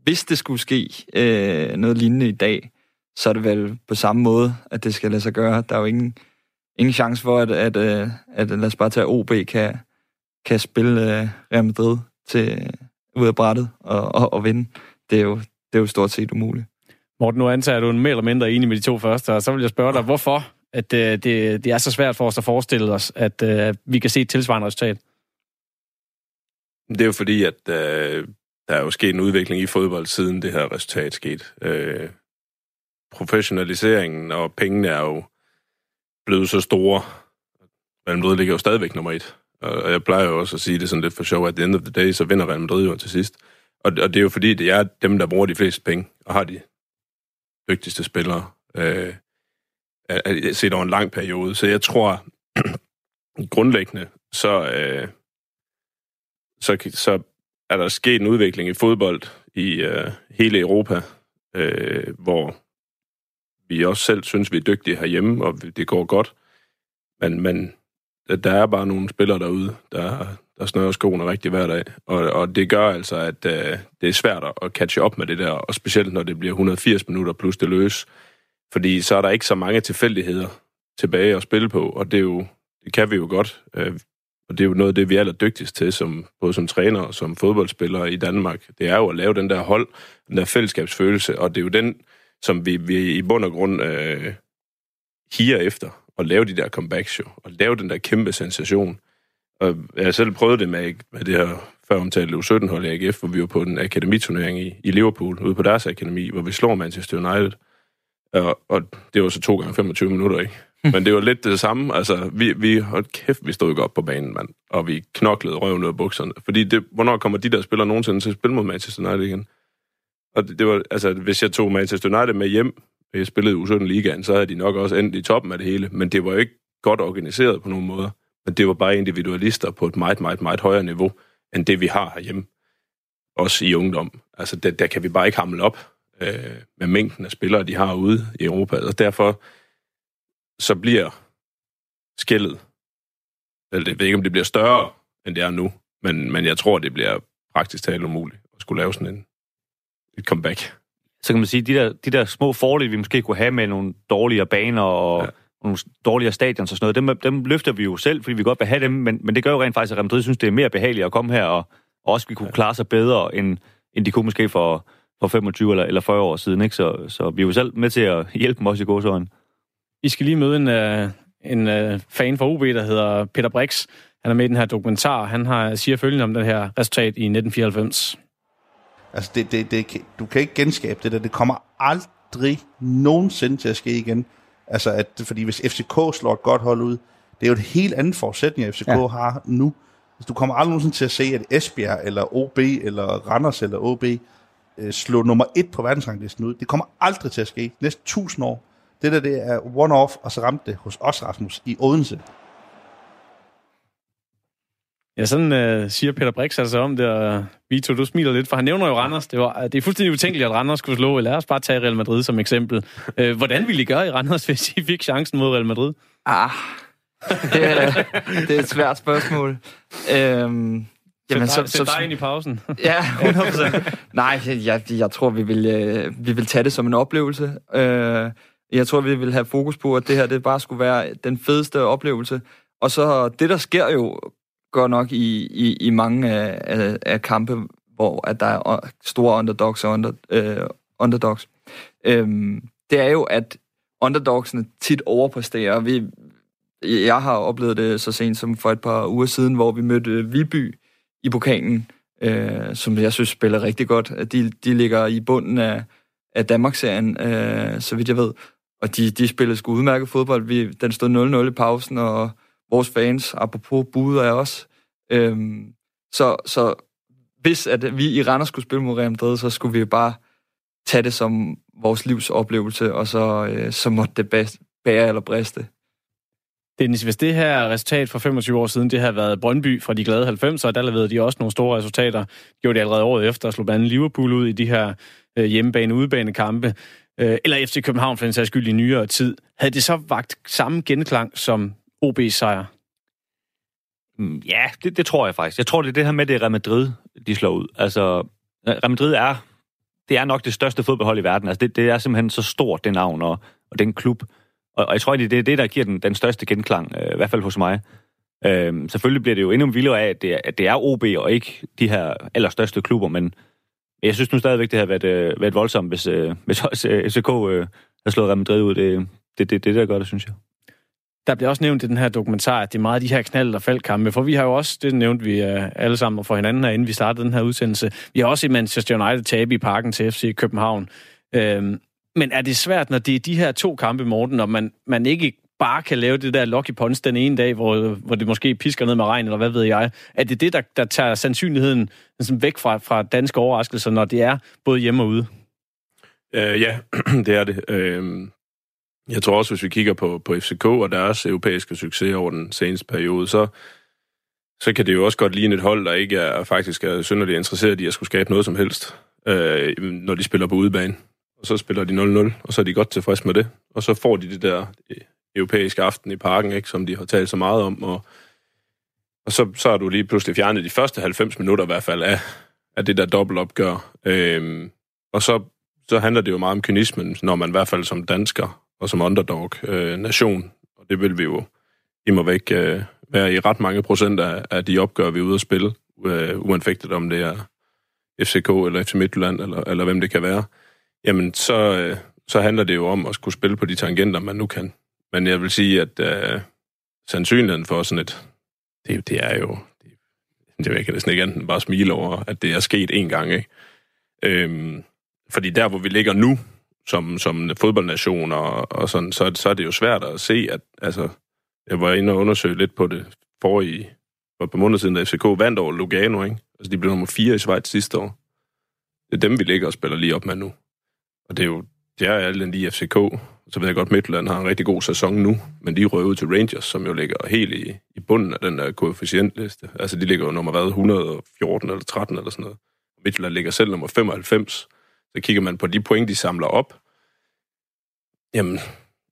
hvis det skulle ske øh, noget lignende i dag, så er det vel på samme måde, at det skal lade sig gøre. Der er jo ingen, ingen chance for, at, at, at, at lad os bare tage OB kan, kan spille uh, Real Madrid til, ud af brættet og, og, og vinde. Det er, jo, det er jo stort set umuligt. Morten, nu antager du en mere eller mindre enig med de to første, og så vil jeg spørge dig, hvorfor at, øh, det, det er så svært for os at forestille os, at øh, vi kan se et tilsvarende resultat? Det er jo fordi, at øh, der er jo sket en udvikling i fodbold, siden det her resultat skete. Øh, professionaliseringen og pengene er jo blevet så store. Real Madrid ligger jo stadigvæk nummer et. Og jeg plejer jo også at sige det sådan lidt for sjov, at the end of the day, så vinder Real Madrid jo til sidst. Og, og det er jo fordi, det er dem, der bruger de fleste penge, og har de dygtigste spillere, øh, set over en lang periode. Så jeg tror, grundlæggende, så, øh, så, så er der sket en udvikling i fodbold i øh, hele Europa, øh, hvor vi også selv synes, vi er dygtige herhjemme, og det går godt. Men, men der er bare nogle spillere derude, der, og snøre skoene rigtig hver dag. Og, og det gør altså, at øh, det er svært at catche op med det der, og specielt når det bliver 180 minutter plus det løs. Fordi så er der ikke så mange tilfældigheder tilbage at spille på, og det, er jo, det kan vi jo godt. Øh, og det er jo noget af det, vi er allerdygtigst til, som, både som træner og som fodboldspillere i Danmark. Det er jo at lave den der hold, den der fællesskabsfølelse, og det er jo den, som vi, vi i bund og grund øh, higer efter, at lave de der comeback show, og lave den der kæmpe sensation. Og jeg har selv prøvet det med, med det her før omtalte U17-hold i AGF, hvor vi var på en akademiturnering i, i Liverpool, ude på deres akademi, hvor vi slår Manchester United. Og, og det var så to gange 25 minutter, ikke? Men det var lidt det samme. Altså, vi, vi hold kæft, vi stod godt på banen, mand. Og vi knoklede røven ud af bukserne. Fordi det, hvornår kommer de der spillere nogensinde til at spille mod Manchester United igen? Og det, det var, altså, hvis jeg tog Manchester United med hjem, og jeg spillede U17 Ligaen, så havde de nok også endt i toppen af det hele. Men det var jo ikke godt organiseret på nogen måder. Men det var bare individualister på et meget, meget, meget højere niveau, end det vi har herhjemme. Også i ungdom. Altså, der, der kan vi bare ikke hamle op øh, med mængden af spillere, de har ude i Europa. Og derfor så bliver skældet, eller jeg ved ikke, om det bliver større, end det er nu, men, men jeg tror, det bliver praktisk talt umuligt at skulle lave sådan en, et comeback. Så kan man sige, de der, de der små fordele, vi måske kunne have med nogle dårligere baner og ja. Nogle dårligere stadions og sådan noget, dem, dem løfter vi jo selv, fordi vi godt vil have dem, men, men det gør jo rent faktisk, at Real Madrid synes, det er mere behageligt at komme her, og, og også vi kunne klare sig bedre, end, end de kunne måske for, for 25 eller, eller 40 år siden. Ikke? Så, så vi er jo selv med til at hjælpe dem også i gåsøjne. I skal lige møde en, uh, en uh, fan fra UB, der hedder Peter Brix. Han er med i den her dokumentar. Han har siger følgende om det her resultat i 1994. Altså, det, det, det, du kan ikke genskabe det der. Det kommer aldrig nogensinde til at ske igen. Altså, at, fordi hvis FCK slår et godt hold ud, det er jo et helt andet forudsætning, at FCK ja. har nu. Altså, du kommer aldrig nogensinde til at se, at Esbjerg, eller OB, eller Randers, eller OB, øh, slå nummer et på verdensranglisten ud. Det kommer aldrig til at ske. Næste tusind år. Det der, det er one-off, og så ramte det hos os, Rasmus, i Odense. Ja, sådan øh, siger Peter Brix altså om det, og Vito, du smiler lidt, for han nævner jo Randers. Det, var, det er fuldstændig utænkeligt, at Randers skulle slå. Lad os bare tage Real Madrid som eksempel. Øh, hvordan ville I gøre i Randers, hvis I fik chancen mod Real Madrid? Ah, det er, det er et svært spørgsmål. Øhm, Jamen, så, så, så, dig ind i pausen. ja, 100%. Nej, jeg, jeg tror, vi vil, øh, vi vil tage det som en oplevelse. Øh, jeg tror, vi vil have fokus på, at det her det bare skulle være den fedeste oplevelse. Og så det, der sker jo godt nok i, i, i mange af, af, af kampe, hvor at der er store underdogs og under, øh, underdogs, øhm, det er jo, at underdogsene tit overpræsterer. Vi, jeg har oplevet det så sent som for et par uger siden, hvor vi mødte Viby i pokalen, øh, som jeg synes spiller rigtig godt. De, de ligger i bunden af, af Danmarksserien, øh, så vidt jeg ved. Og de, de spillede sgu udmærket fodbold. Vi, den stod 0-0 i pausen, og vores fans, apropos bud af os. Øhm, så, så hvis at vi i Randers skulle spille mod Real Madrid, så skulle vi bare tage det som vores livs oplevelse, og så, øh, så måtte det bære eller briste. Dennis, hvis det her resultat for 25 år siden, det har været Brøndby fra de glade 90'ere, der leverede de også nogle store resultater. Gjorde de allerede året efter at slå blandt Liverpool ud i de her øh, hjemmebane-udebane kampe. Øh, eller FC København for den sags skyld i nyere tid. Havde det så vagt samme genklang som OB-sejr? Mm, ja, det, det tror jeg faktisk. Jeg tror, det er det her med, det er Real Madrid, de slår ud. Altså, øh, Real Madrid er, det er nok det største fodboldhold i verden. Altså, det, det er simpelthen så stort, det navn og, og den klub. Og, og jeg tror, det er det, der giver den, den største genklang, øh, i hvert fald hos mig. Øh, selvfølgelig bliver det jo endnu vildere af, at det, er, at det er OB og ikke de her allerstørste klubber, men jeg synes nu stadigvæk, det har været, øh, været voldsomt, hvis, øh, hvis også øh, FCK øh, har slået Real Madrid ud. Det, det, det, det der gør det, synes jeg. Der bliver også nævnt i den her dokumentar, at det er meget af de her knald- og faldkampe, for vi har jo også, det nævnte vi øh, alle sammen for hinanden her, inden vi startede den her udsendelse, vi har også i Manchester United tabe i parken til FC København. Øhm, men er det svært, når det er de her to kampe, Morten, og man, man ikke bare kan lave det der lucky punch den ene dag, hvor, hvor det måske pisker ned med regn, eller hvad ved jeg. Er det det, der, der tager sandsynligheden sådan væk fra, fra danske overraskelser, når det er både hjemme og ude? Uh, ja, det er det. Uh, jeg tror også, hvis vi kigger på, på FCK og deres europæiske succes over den seneste periode, så, så kan det jo også godt ligne et hold, der ikke er faktisk er synderligt interesseret i at skulle skabe noget som helst, øh, når de spiller på udebane. Og så spiller de 0-0, og så er de godt tilfredse med det. Og så får de det der øh, europæiske aften i parken, ikke, som de har talt så meget om. Og, og så, så har du lige pludselig fjernet de første 90 minutter i hvert fald af, af det der dobbeltopgør. Øh, og så, så handler det jo meget om kynismen, når man i hvert fald som dansker og som underdog-nation. Øh, og det vil vi jo immer væk øh, være i ret mange procent af, af de opgør, vi er ude at spille, øh, uanfægtet om det er FCK eller FC Midtjylland, eller, eller hvem det kan være. Jamen, så, øh, så handler det jo om at skulle spille på de tangenter, man nu kan. Men jeg vil sige, at øh, sandsynligheden for sådan et, det, det er jo, det, det jeg kan næsten ikke andet bare smile over, at det er sket en gang, ikke? Øhm, fordi der, hvor vi ligger nu, som, som fodboldnation, og, og sådan, så, så er det jo svært at se, at altså, jeg var inde og undersøge lidt på det for i for på måneder siden, da FCK vandt over Lugano, ikke? Altså, de blev nummer 4 i Schweiz sidste år. Det er dem, vi ligger og spiller lige op med nu. Og det er jo, det er alt lige FCK. Så ved jeg godt, Midtland har en rigtig god sæson nu, men de røver ud til Rangers, som jo ligger helt i, i bunden af den der koefficientliste. Altså, de ligger jo nummer hvad, 114 eller 13 eller sådan noget. Midtland ligger selv nummer 95 så kigger man på de point, de samler op, jamen,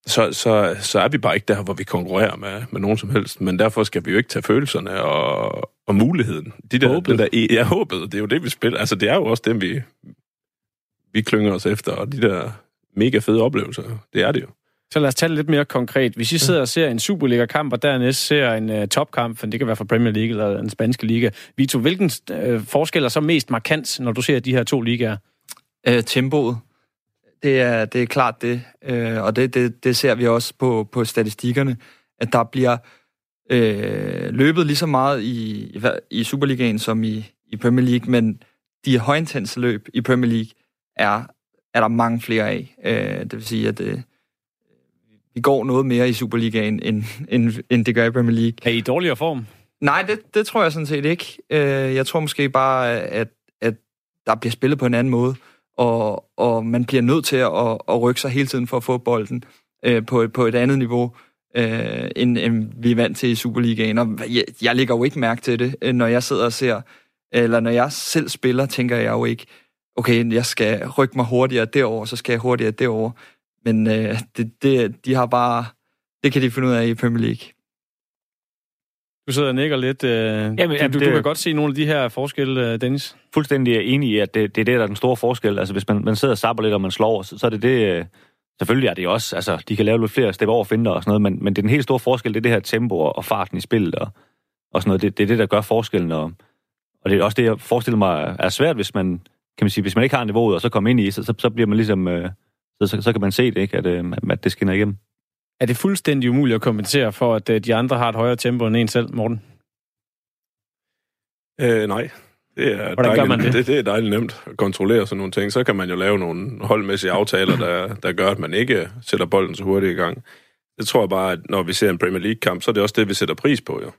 så, så, så er vi bare ikke der, hvor vi konkurrerer med, med nogen som helst. Men derfor skal vi jo ikke tage følelserne og, og muligheden. De der, håbet. Den der, ja, håbet, det er jo det, vi spiller. Altså, det er jo også dem, vi, vi klynger os efter, og de der mega fede oplevelser, det er det jo. Så lad os tage det lidt mere konkret. Hvis I sidder og ser en Superliga-kamp, og dernæst ser en uh, topkamp, for det kan være fra Premier League eller den spanske liga. Vito, hvilken uh, forskel er så mest markant, når du ser de her to ligaer? Øh, tempoet. Det er, det er klart det, øh, og det, det, det ser vi også på, på statistikkerne, at der bliver øh, løbet lige så meget i, i Superligaen som i, i Premier League, men de højintense løb i Premier League er, er der mange flere af. Øh, det vil sige, at øh, vi går noget mere i Superligaen, end, end, end det gør i Premier League. Er I i dårligere form? Nej, det, det tror jeg sådan set ikke. Øh, jeg tror måske bare, at, at der bliver spillet på en anden måde, og, og man bliver nødt til at, at rykke sig hele tiden for at få bolden øh, på, på et andet niveau, øh, end, end vi er vant til i Superligaen. Og jeg, jeg lægger jo ikke mærke til det, øh, når jeg sidder og ser, eller når jeg selv spiller, tænker jeg jo ikke, okay, jeg skal rykke mig hurtigere derover, så skal jeg hurtigere derover. Men øh, det, det, de har bare, det kan de finde ud af i Premier League. Du sidder og nikker lidt. Øh, jamen, du, jamen, du, det, du kan godt se nogle af de her forskelle, øh, Dennis. Fuldstændig enig i, at det, det er det, der er den store forskel. Altså, hvis man, man sidder og sabber lidt, og man slår, så, så er det det... Øh, selvfølgelig er det også, altså, de kan lave lidt flere step over finder og sådan noget, men, men det er den helt store forskel, det er det her tempo og, og farten i spillet og, og sådan noget. Det, det er det, der gør forskellen, og, og det er også det, jeg forestiller mig er svært, hvis man, kan man sige, hvis man ikke har niveauet, og så kommer ind i, så, så, så bliver man ligesom... Øh, så, så, så kan man se det, ikke, at, øh, at det skinner igennem. Er det fuldstændig umuligt at kompensere for, at øh, de andre har et højere tempo end en selv, Morten? Øh, nej. Det er, Hvordan dejligt, man det? Det, det er dejligt nemt at kontrollere sådan nogle ting. Så kan man jo lave nogle holdmæssige aftaler, der, der gør, at man ikke sætter bolden så hurtigt i gang. Det tror jeg bare, at når vi ser en Premier League-kamp, så er det også det, vi sætter pris på, jo.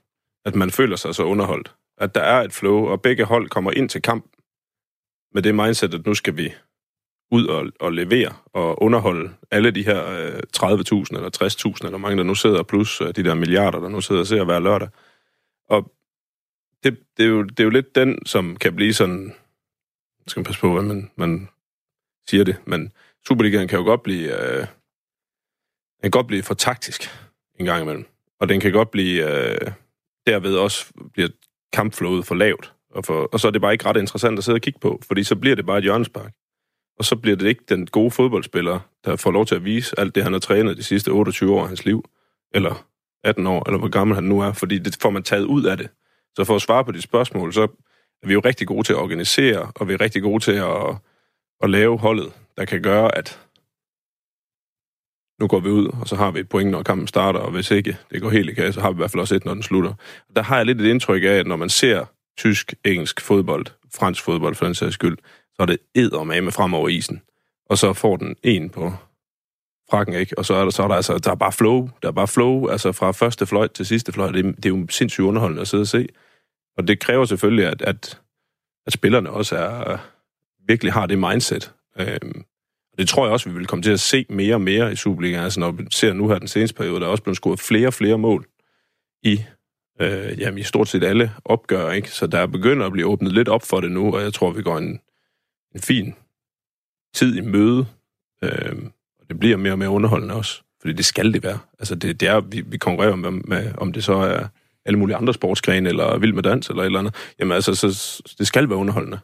At man føler sig så underholdt. At der er et flow, og begge hold kommer ind til kamp med det mindset, at nu skal vi ud og, og levere og underholde alle de her øh, 30.000 eller 60.000, eller mange der nu sidder, plus øh, de der milliarder, der nu sidder og ser hver lørdag. Og det, det, er jo, det er jo lidt den, som kan blive sådan... skal man passe på, hvad man, man siger det, men Superligaen kan jo godt blive... Øh, den kan godt blive for taktisk en gang imellem. Og den kan godt blive... Øh, derved også bliver kampflowet for lavt. Og, for, og så er det bare ikke ret interessant at sidde og kigge på, fordi så bliver det bare et hjørnespark og så bliver det ikke den gode fodboldspiller, der får lov til at vise alt det, han har trænet de sidste 28 år af hans liv, eller 18 år, eller hvor gammel han nu er, fordi det får man taget ud af det. Så for at svare på dit spørgsmål, så er vi jo rigtig gode til at organisere, og vi er rigtig gode til at, at lave holdet, der kan gøre, at nu går vi ud, og så har vi et point, når kampen starter, og hvis ikke det går helt i kasse, så har vi i hvert fald også et, når den slutter. Der har jeg lidt et indtryk af, at når man ser tysk, engelsk fodbold, fransk fodbold for den sags skyld, så er det med frem over isen. Og så får den en på frakken, ikke? Og så er der, så er der altså, der er bare flow, der er bare flow, altså fra første fløjt til sidste fløjt. Det, det er jo sindssygt underholdende at sidde og se. Og det kræver selvfølgelig, at, at, at spillerne også er, virkelig har det mindset. Øhm, og det tror jeg også, vi vil komme til at se mere og mere i Superligaen. Altså når vi ser nu her den seneste periode, der er også blevet scoret flere og flere mål i, øh, jamen, i stort set alle opgør. Ikke? Så der er begyndt at blive åbnet lidt op for det nu, og jeg tror, vi går en, en fin tid i møde. Øh, og det bliver mere og mere underholdende også. Fordi det skal det være. Altså det, det er, vi, vi konkurrerer med, med, om det så er alle mulige andre sportsgrene, eller vild med dans, eller et eller andet. Jamen altså, så, det skal være underholdende,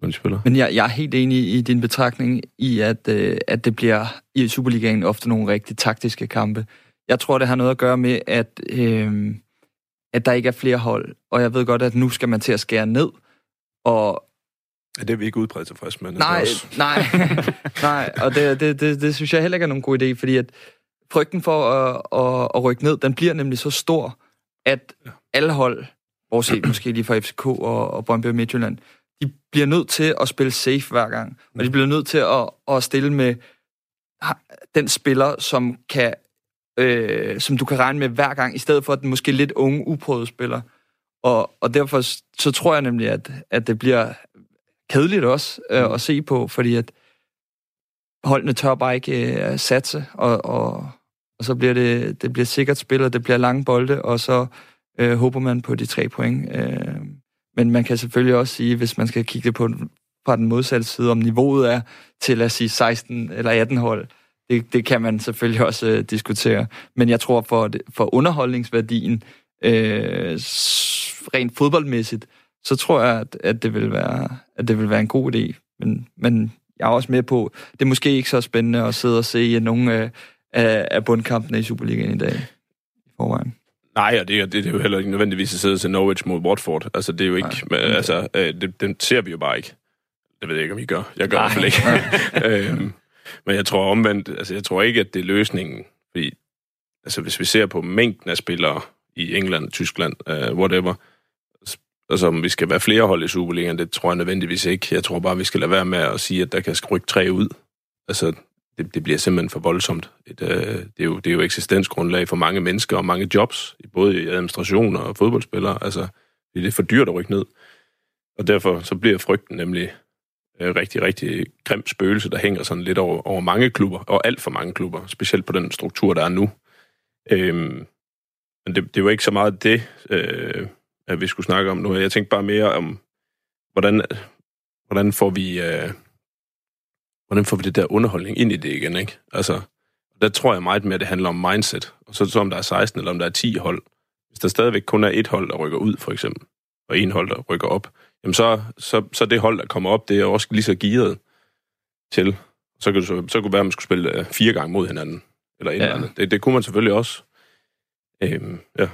når de spiller. Men jeg, jeg er helt enig i din betragtning i, at, øh, at det bliver i Superligaen ofte nogle rigtig taktiske kampe. Jeg tror, det har noget at gøre med, at, øh, at der ikke er flere hold. Og jeg ved godt, at nu skal man til at skære ned. Og Ja, det er vi ikke udbredt tilfreds med. Nej, nej, nej, og det, det, det, det synes jeg heller ikke er nogen god idé, fordi at frygten for at, at, at rykke ned, den bliver nemlig så stor, at alle hold, bortset måske lige fra FCK og, og Brøndby og Midtjylland, de bliver nødt til at spille safe hver gang, og de bliver nødt til at, at stille med den spiller, som kan øh, som du kan regne med hver gang, i stedet for den måske lidt unge, uprøvede spiller. Og, og derfor så tror jeg nemlig, at, at det bliver kedeligt også øh, mm. at se på, fordi at holdene tør bare ikke øh, satse, og, og, og så bliver det, det bliver sikkert spil, og det bliver lange bolde, og så øh, håber man på de tre point. Øh, men man kan selvfølgelig også sige, hvis man skal kigge det på fra den modsatte side, om niveauet er til at sige 16 eller 18 hold, det, det kan man selvfølgelig også øh, diskutere. Men jeg tror, for, for underholdningsværdien, øh, rent fodboldmæssigt, så tror jeg, at, at, det vil være, at det vil være en god idé. Men, men jeg er også med på, det er måske ikke så spændende at sidde og se nogle, øh, af, af bundkampene i Superligaen i dag i forvejen. Nej, og det, det, det er jo heller ikke nødvendigvis at sidde til Norwich mod Watford. Altså, det er jo ikke... Men, altså, øh, det, den ser vi jo bare ikke. Det ved jeg ikke, om I gør. Jeg gør Nej. i hvert fald ikke. øhm, men jeg tror omvendt... Altså, jeg tror ikke, at det er løsningen. Fordi, altså, hvis vi ser på mængden af spillere i England, Tyskland, uh, whatever, altså, om vi skal være flere hold i Superligaen, det tror jeg nødvendigvis ikke. Jeg tror bare, vi skal lade være med at sige, at der kan rykke tre ud. Altså, det, det bliver simpelthen for voldsomt. Et, øh, det, er jo, det er jo eksistensgrundlag for mange mennesker og mange jobs, både i administration og fodboldspillere. Altså, det er for dyrt at rykke ned. Og derfor så bliver frygten nemlig øh, rigtig, rigtig grim spøgelse, der hænger sådan lidt over, over mange klubber, og alt for mange klubber, specielt på den struktur, der er nu. Øhm, men det, det var ikke så meget det, øh, at vi skulle snakke om nu. Jeg tænkte bare mere om, hvordan, hvordan får vi... Øh, hvordan får vi det der underholdning ind i det igen, ikke? Altså, der tror jeg meget mere, det handler om mindset. Og så, så om der er 16 eller om der er 10 hold. Hvis der stadigvæk kun er et hold, der rykker ud, for eksempel, og en hold, der rykker op, jamen så, så, så det hold, der kommer op, det er også lige så gearet til. Så kunne, så, så kunne være, at man skulle spille øh, fire gange mod hinanden, eller et ja. eller andet. Det, det kunne man selvfølgelig også. Øhm, ja.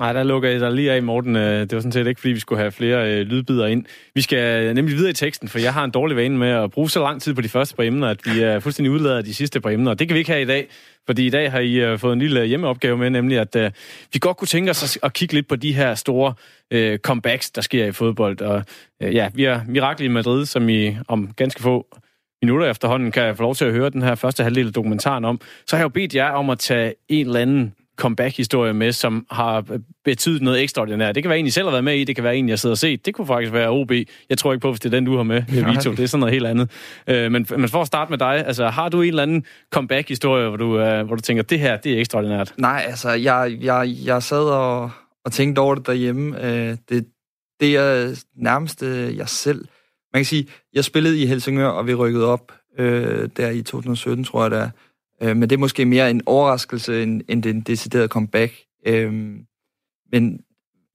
Nej, der lukker jeg dig lige af, Morten. Øh, det var sådan set ikke, fordi vi skulle have flere øh, lydbider ind. Vi skal øh, nemlig videre i teksten, for jeg har en dårlig vane med at bruge så lang tid på de første par emner, at vi er fuldstændig udladet af de sidste par emner. Det kan vi ikke have i dag, fordi i dag har I øh, fået en lille øh, hjemmeopgave med, nemlig at vi godt kunne tænke os at kigge lidt på de her store comebacks, der sker i fodbold. Og ja, vi har Mirakel i Madrid, som I om ganske få minutter efterhånden kan få lov til at høre den her første halvdel af dokumentaren om. Så har jeg jo bedt jer om at tage en eller anden comeback-historie med, som har betydet noget ekstraordinært. Det kan være en, I selv har været med i, det kan være en, jeg sidder og set. Det kunne faktisk være OB. Jeg tror ikke på, hvis det er den, du har med, Vito. Det er sådan noget helt andet. Øh, men, men for at starte med dig, altså, har du en eller anden comeback-historie, hvor du, uh, hvor du tænker, det her, det er ekstraordinært? Nej, altså, jeg, jeg, jeg sad og, og tænkte over det derhjemme. Uh, det, det er nærmest jeg selv. Man kan sige, jeg spillede i Helsingør, og vi rykkede op uh, der i 2017, tror jeg, der Øh, men det er måske mere en overraskelse, end, end den deciderede comeback. Øh, men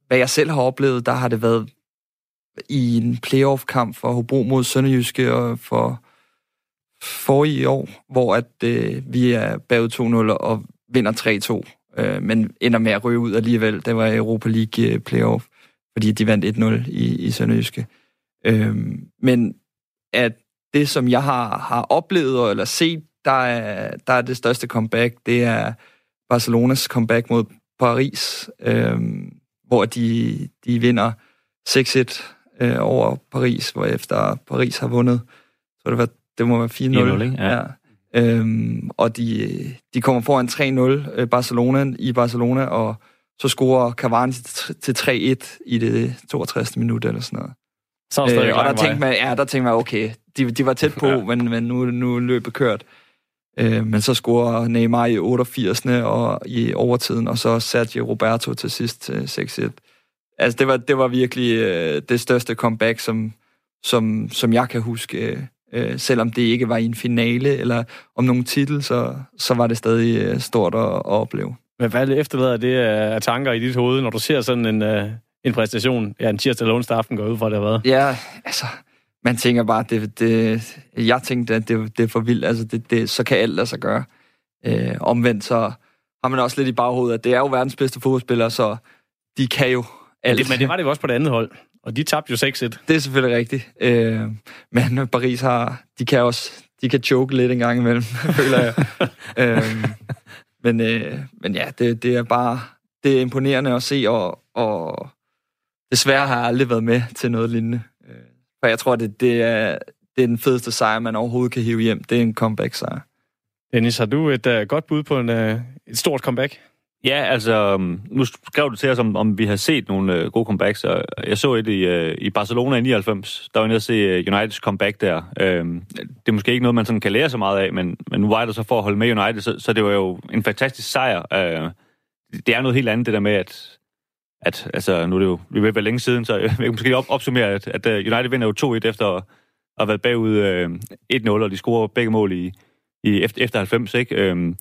hvad jeg selv har oplevet, der har det været i en playoff-kamp for Hobro mod Sønderjyske og for forrige år, hvor at øh, vi er bagud 2-0 og vinder 3-2, øh, men ender med at ryge ud alligevel. Det var Europa League øh, playoff, fordi de vandt 1-0 i, i Sønderjyske. Øh, men at det, som jeg har, har oplevet eller set der er, der er det største comeback, det er Barcelonas comeback mod Paris, øh, hvor de, de vinder 6-1 øh, over Paris, hvor efter Paris har vundet, så det, var, det må være 4-0. Ja. ja. Øhm, og de, de kommer foran 3-0 øh, Barcelona i Barcelona, og så scorer Cavani til 3-1 i det 62. minut eller sådan noget. Så øh, og der tænkte man, ja, der tænkte man, okay, de, de var tæt på, ja. men, men nu, nu løbet kørt. Øh, men så scorer Neymar i 88. og i overtiden, og så Sergio Roberto til sidst til 6-1. Altså, det var, det var virkelig øh, det største comeback, som, som, som jeg kan huske. Øh, selvom det ikke var i en finale eller om nogen titel, så, så var det stadig øh, stort at, at opleve. Men hvad efterlader det af tanker i dit hoved, når du ser sådan en, øh, en præstation, ja, en tirsdag eller onsdag aften går ud fra, det været? Ja, altså, man tænker bare, det, det, jeg tænkte, at det, det er for vildt, altså det, det, så kan alt lade sig gøre. Øh, omvendt så har man også lidt i baghovedet, at det er jo verdens bedste fodboldspillere, så de kan jo alt. Men det, men det var det jo også på det andet hold, og de tabte jo 6-1. Det er selvfølgelig rigtigt. Øh, men Paris har, de kan også, de kan choke lidt en gang imellem, føler jeg. øh, men, øh, men ja, det, det er bare, det er imponerende at se, og, og desværre har jeg aldrig været med til noget lignende. For jeg tror, det, det, er, det er den fedeste sejr, man overhovedet kan hive hjem. Det er en comeback-sejr. Dennis, har du et uh, godt bud på en, uh, et stort comeback? Ja, altså, um, nu skrev du til os, om, om vi har set nogle uh, gode comebacks, og jeg så et i, uh, i Barcelona i 99. Der var jeg at se uh, Uniteds comeback der. Uh, det er måske ikke noget, man sådan kan lære så meget af, men, men nu var det så for at holde med United, så, så det var jo en fantastisk sejr. Uh, det er noget helt andet, det der med, at at altså, nu er det jo, vi ved være længe siden, så jeg kan måske op, opsummere, at, at øh, United vinder jo 2-1 efter at have været bagud øh, 1-0, og de scorer begge mål i, i efter, efter 90, ikke? Øhm,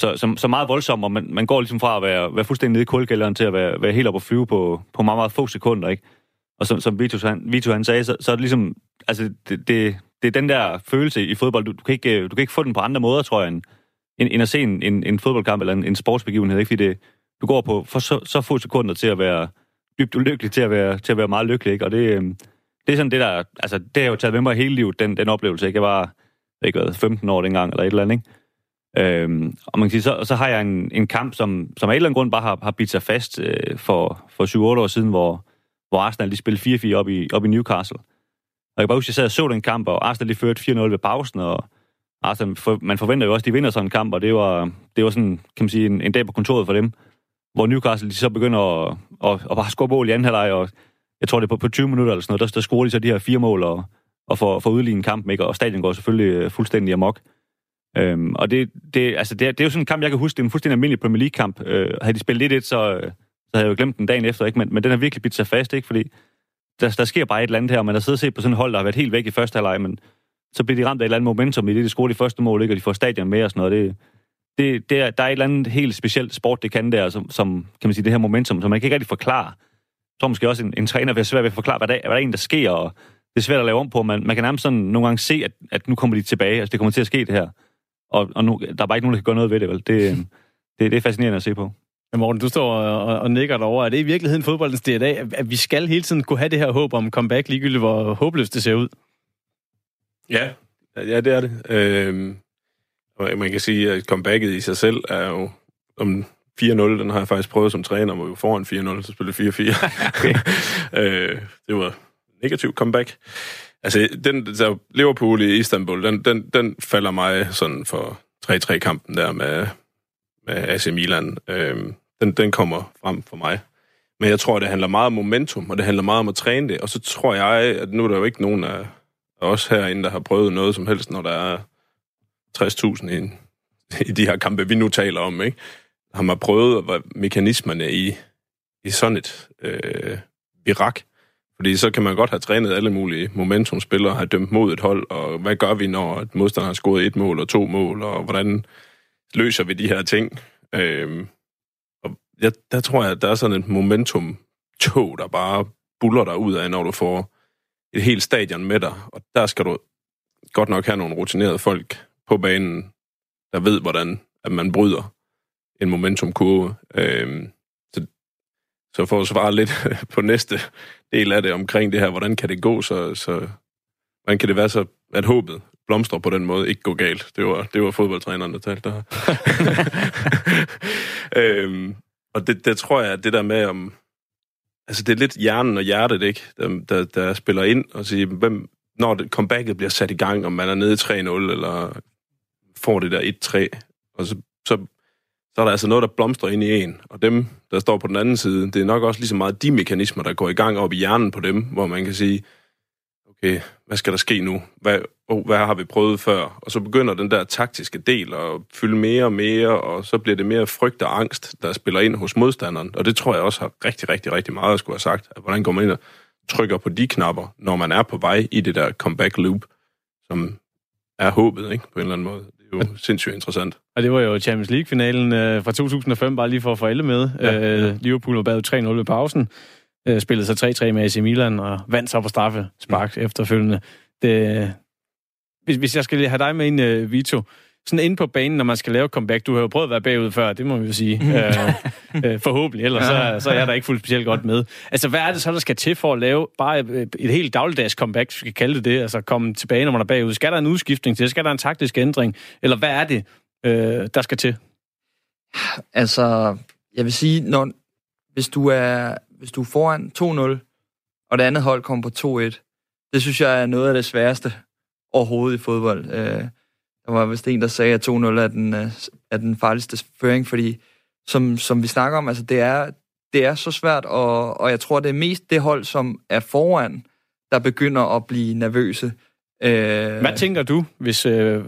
så, så, så meget voldsomt, og man, man går ligesom fra at være, være fuldstændig nede i kulkælderen til at være, være helt op og flyve på, på meget, meget få sekunder, ikke? Og som, som Vito, han, Vito han sagde, så, så er det ligesom altså, det, det, det er den der følelse i fodbold. Du, du, kan ikke, øh, du kan ikke få den på andre måder, tror jeg, end, end at se en, en, en fodboldkamp eller en, en sportsbegivenhed. Ikke? Fordi det, du går på for så, så få sekunder til at være dybt ulykkelig, til at være, til at være meget lykkelig. Ikke? Og det, øhm, det er sådan det, der... Altså, det har jo taget med mig hele livet, den, den oplevelse. Ikke? Jeg var ikke været 15 år dengang, eller et eller andet, ikke? Øhm, og man kan sige, så, så har jeg en, en kamp, som, som af en eller anden grund bare har, har bidt sig fast øh, for, for 7-8 år siden, hvor, hvor Arsenal lige spillede 4-4 op i, op i Newcastle. Og jeg kan bare huske, at jeg sad og så den kamp, og Arsenal lige førte 4-0 ved pausen, og Arsenal, for, man forventer jo også, at de vinder sådan en kamp, og det var, det var sådan, kan man sige, en, en dag på kontoret for dem, hvor Newcastle de så begynder at, at, at bare score mål i anden halvleg, og jeg tror, det er på, på 20 minutter eller sådan noget, der, der scorer de så de her fire mål, og, og får, får udlignet kampen, ikke? og stadion går selvfølgelig øh, fuldstændig amok. Øhm, og det, det, altså det, det er jo sådan en kamp, jeg kan huske, det er en fuldstændig almindelig Premier League-kamp. Øh, havde de spillet 1-1, så, øh, så havde jeg jo glemt den dagen efter, ikke? Men, men den har virkelig bidt sig fast, ikke? Fordi der, der sker bare et eller andet her, og man har siddet og set på sådan et hold, der har været helt væk i første halvleg, men så bliver de ramt af et eller andet momentum i det, de scorer de første mål, ikke? og de får stadion med og sådan noget. Det, det, det er, der er et eller andet helt specielt sport, det kan der, som, som kan man sige, det her momentum, som man kan ikke rigtig forklare. Tror måske også, en, en træner vil svært ved at forklare, hvad der, hvad der er en, der sker, og det er svært at lave om på. Man, man kan nærmest sådan nogle gange se, at, at nu kommer de tilbage. Altså, det kommer til at ske, det her. Og, og nu, der er bare ikke nogen, der kan gøre noget ved det, vel? Det, det, det er fascinerende at se på. Ja, Morten, du står og, og nikker derovre. Er det i virkeligheden fodboldens DNA, at vi skal hele tiden kunne have det her håb om comeback, ligegyldigt hvor håbløst det ser ud? Ja, ja det er det. Øhm, man kan sige, at comebacket i sig selv er jo om 4-0, den har jeg faktisk prøvet som træner, hvor vi foran 4-0, så spillede 4-4. øh, det var negativ comeback. Altså, den der Liverpool i Istanbul, den, den, den falder mig sådan for 3-3-kampen der med, med AC Milan. Øhm, den, den kommer frem for mig. Men jeg tror, det handler meget om momentum, og det handler meget om at træne det. Og så tror jeg, at nu er der jo ikke nogen af os herinde, der har prøvet noget som helst, når der er 60.000 i, i de her kampe, vi nu taler om. Ikke? Har man prøvet hvad mekanismerne i, i sådan et øh, virak? Fordi så kan man godt have trænet alle mulige momentumspillere, have dømt mod et hold, og hvad gør vi, når et modstander har scoret et mål og to mål, og hvordan løser vi de her ting? Øh, og jeg, der tror jeg, at der er sådan et momentum-tog, der bare buller dig ud af, når du får et helt stadion med dig. Og der skal du godt nok have nogle rutinerede folk på banen, der ved, hvordan at man bryder en momentumkurve. Øh, så, så for at svare lidt på næste del af det omkring det her, hvordan kan det gå, så, så hvordan kan det være så, at håbet blomstrer på den måde, ikke gå galt. Det var, det var fodboldtræneren, der talte der. øhm, og det, det tror jeg, at det der med, om, altså det er lidt hjernen og hjertet, ikke, der, der, der spiller ind og siger, hvem, når det, comebacket bliver sat i gang, om man er nede i 3-0, eller får det der 1-3, og så, så, så er der altså noget, der blomstrer ind i en. Og dem, der står på den anden side, det er nok også lige så meget de mekanismer, der går i gang op i hjernen på dem, hvor man kan sige, okay, hvad skal der ske nu? Hvad, oh, hvad har vi prøvet før? Og så begynder den der taktiske del at fylde mere og mere, og så bliver det mere frygt og angst, der spiller ind hos modstanderen. Og det tror jeg også har rigtig, rigtig, rigtig meget at skulle have sagt. At hvordan går man ind og trykker på de knapper, når man er på vej i det der comeback loop, som er håbet, ikke? På en eller anden måde. Det jo sindssygt interessant. Og det var jo Champions League-finalen øh, fra 2005, bare lige for at få alle med. Ja, ja. Øh, Liverpool var bad 3-0 ved pausen øh, spillede så 3-3 med AC Milan og vandt så på straffe spark mm. efterfølgende. Det, hvis, hvis jeg skal have dig med ind, uh, Vito, sådan inde på banen, når man skal lave comeback, du har jo prøvet at være bagud før, det må vi jo sige. uh, uh, forhåbentlig, ellers så, så er jeg der ikke fuldt specielt godt med. Altså, hvad er det så, der skal til for at lave bare et, et helt dagligdags comeback, hvis vi skal kalde det det, altså komme tilbage, når man er bagud? Skal der en udskiftning til? Skal der en taktisk ændring? Eller hvad er det, uh, der skal til? Altså, jeg vil sige, når, hvis du er hvis du er foran 2-0, og det andet hold kommer på 2-1, det synes jeg er noget af det sværeste overhovedet i fodbold. Øh, der var vist en, der sagde, at 2-0 er den, øh, er den farligste føring, fordi som, som vi snakker om, altså det er, det er så svært, og, og jeg tror, det er mest det hold, som er foran, der begynder at blive nervøse. Øh, Hvad tænker du, hvis øh,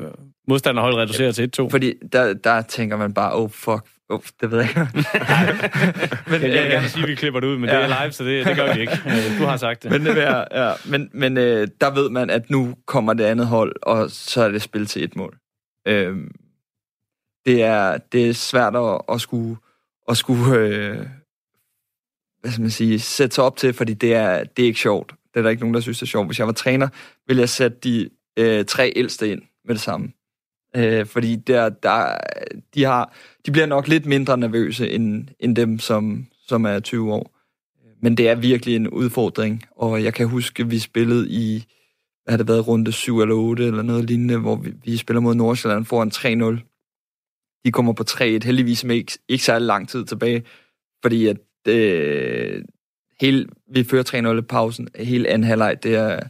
modstanderhold reducerer til 1-2? Fordi der, der tænker man bare, oh fuck, Oh, det ved jeg ikke. men, jeg vil gerne sige, at vi klipper det ud, men ja. det er live, så det, det gør vi ikke. Øh, du har sagt det. Men, det er, ja, men, men øh, der ved man, at nu kommer det andet hold, og så er det spil til et mål. Øh, det, er, det er svært at, at skulle, at skulle øh, hvad skal man sige, sætte sig op til, fordi det er, det er ikke sjovt. Det er der ikke nogen, der synes, det er sjovt. Hvis jeg var træner, ville jeg sætte de øh, tre ældste ind med det samme. Øh, fordi der, der, de, har, de bliver nok lidt mindre nervøse end, end dem, som, som er 20 år. Men det er virkelig en udfordring, og jeg kan huske, at vi spillede i, hvad har det været, runde 7 eller 8 eller noget lignende, hvor vi, vi spiller mod Nordsjælland foran 3-0. De kommer på 3-1, heldigvis med ikke, ikke særlig lang tid tilbage, fordi at øh, hele, vi fører 3-0 i pausen, hele anden halvleg, det er,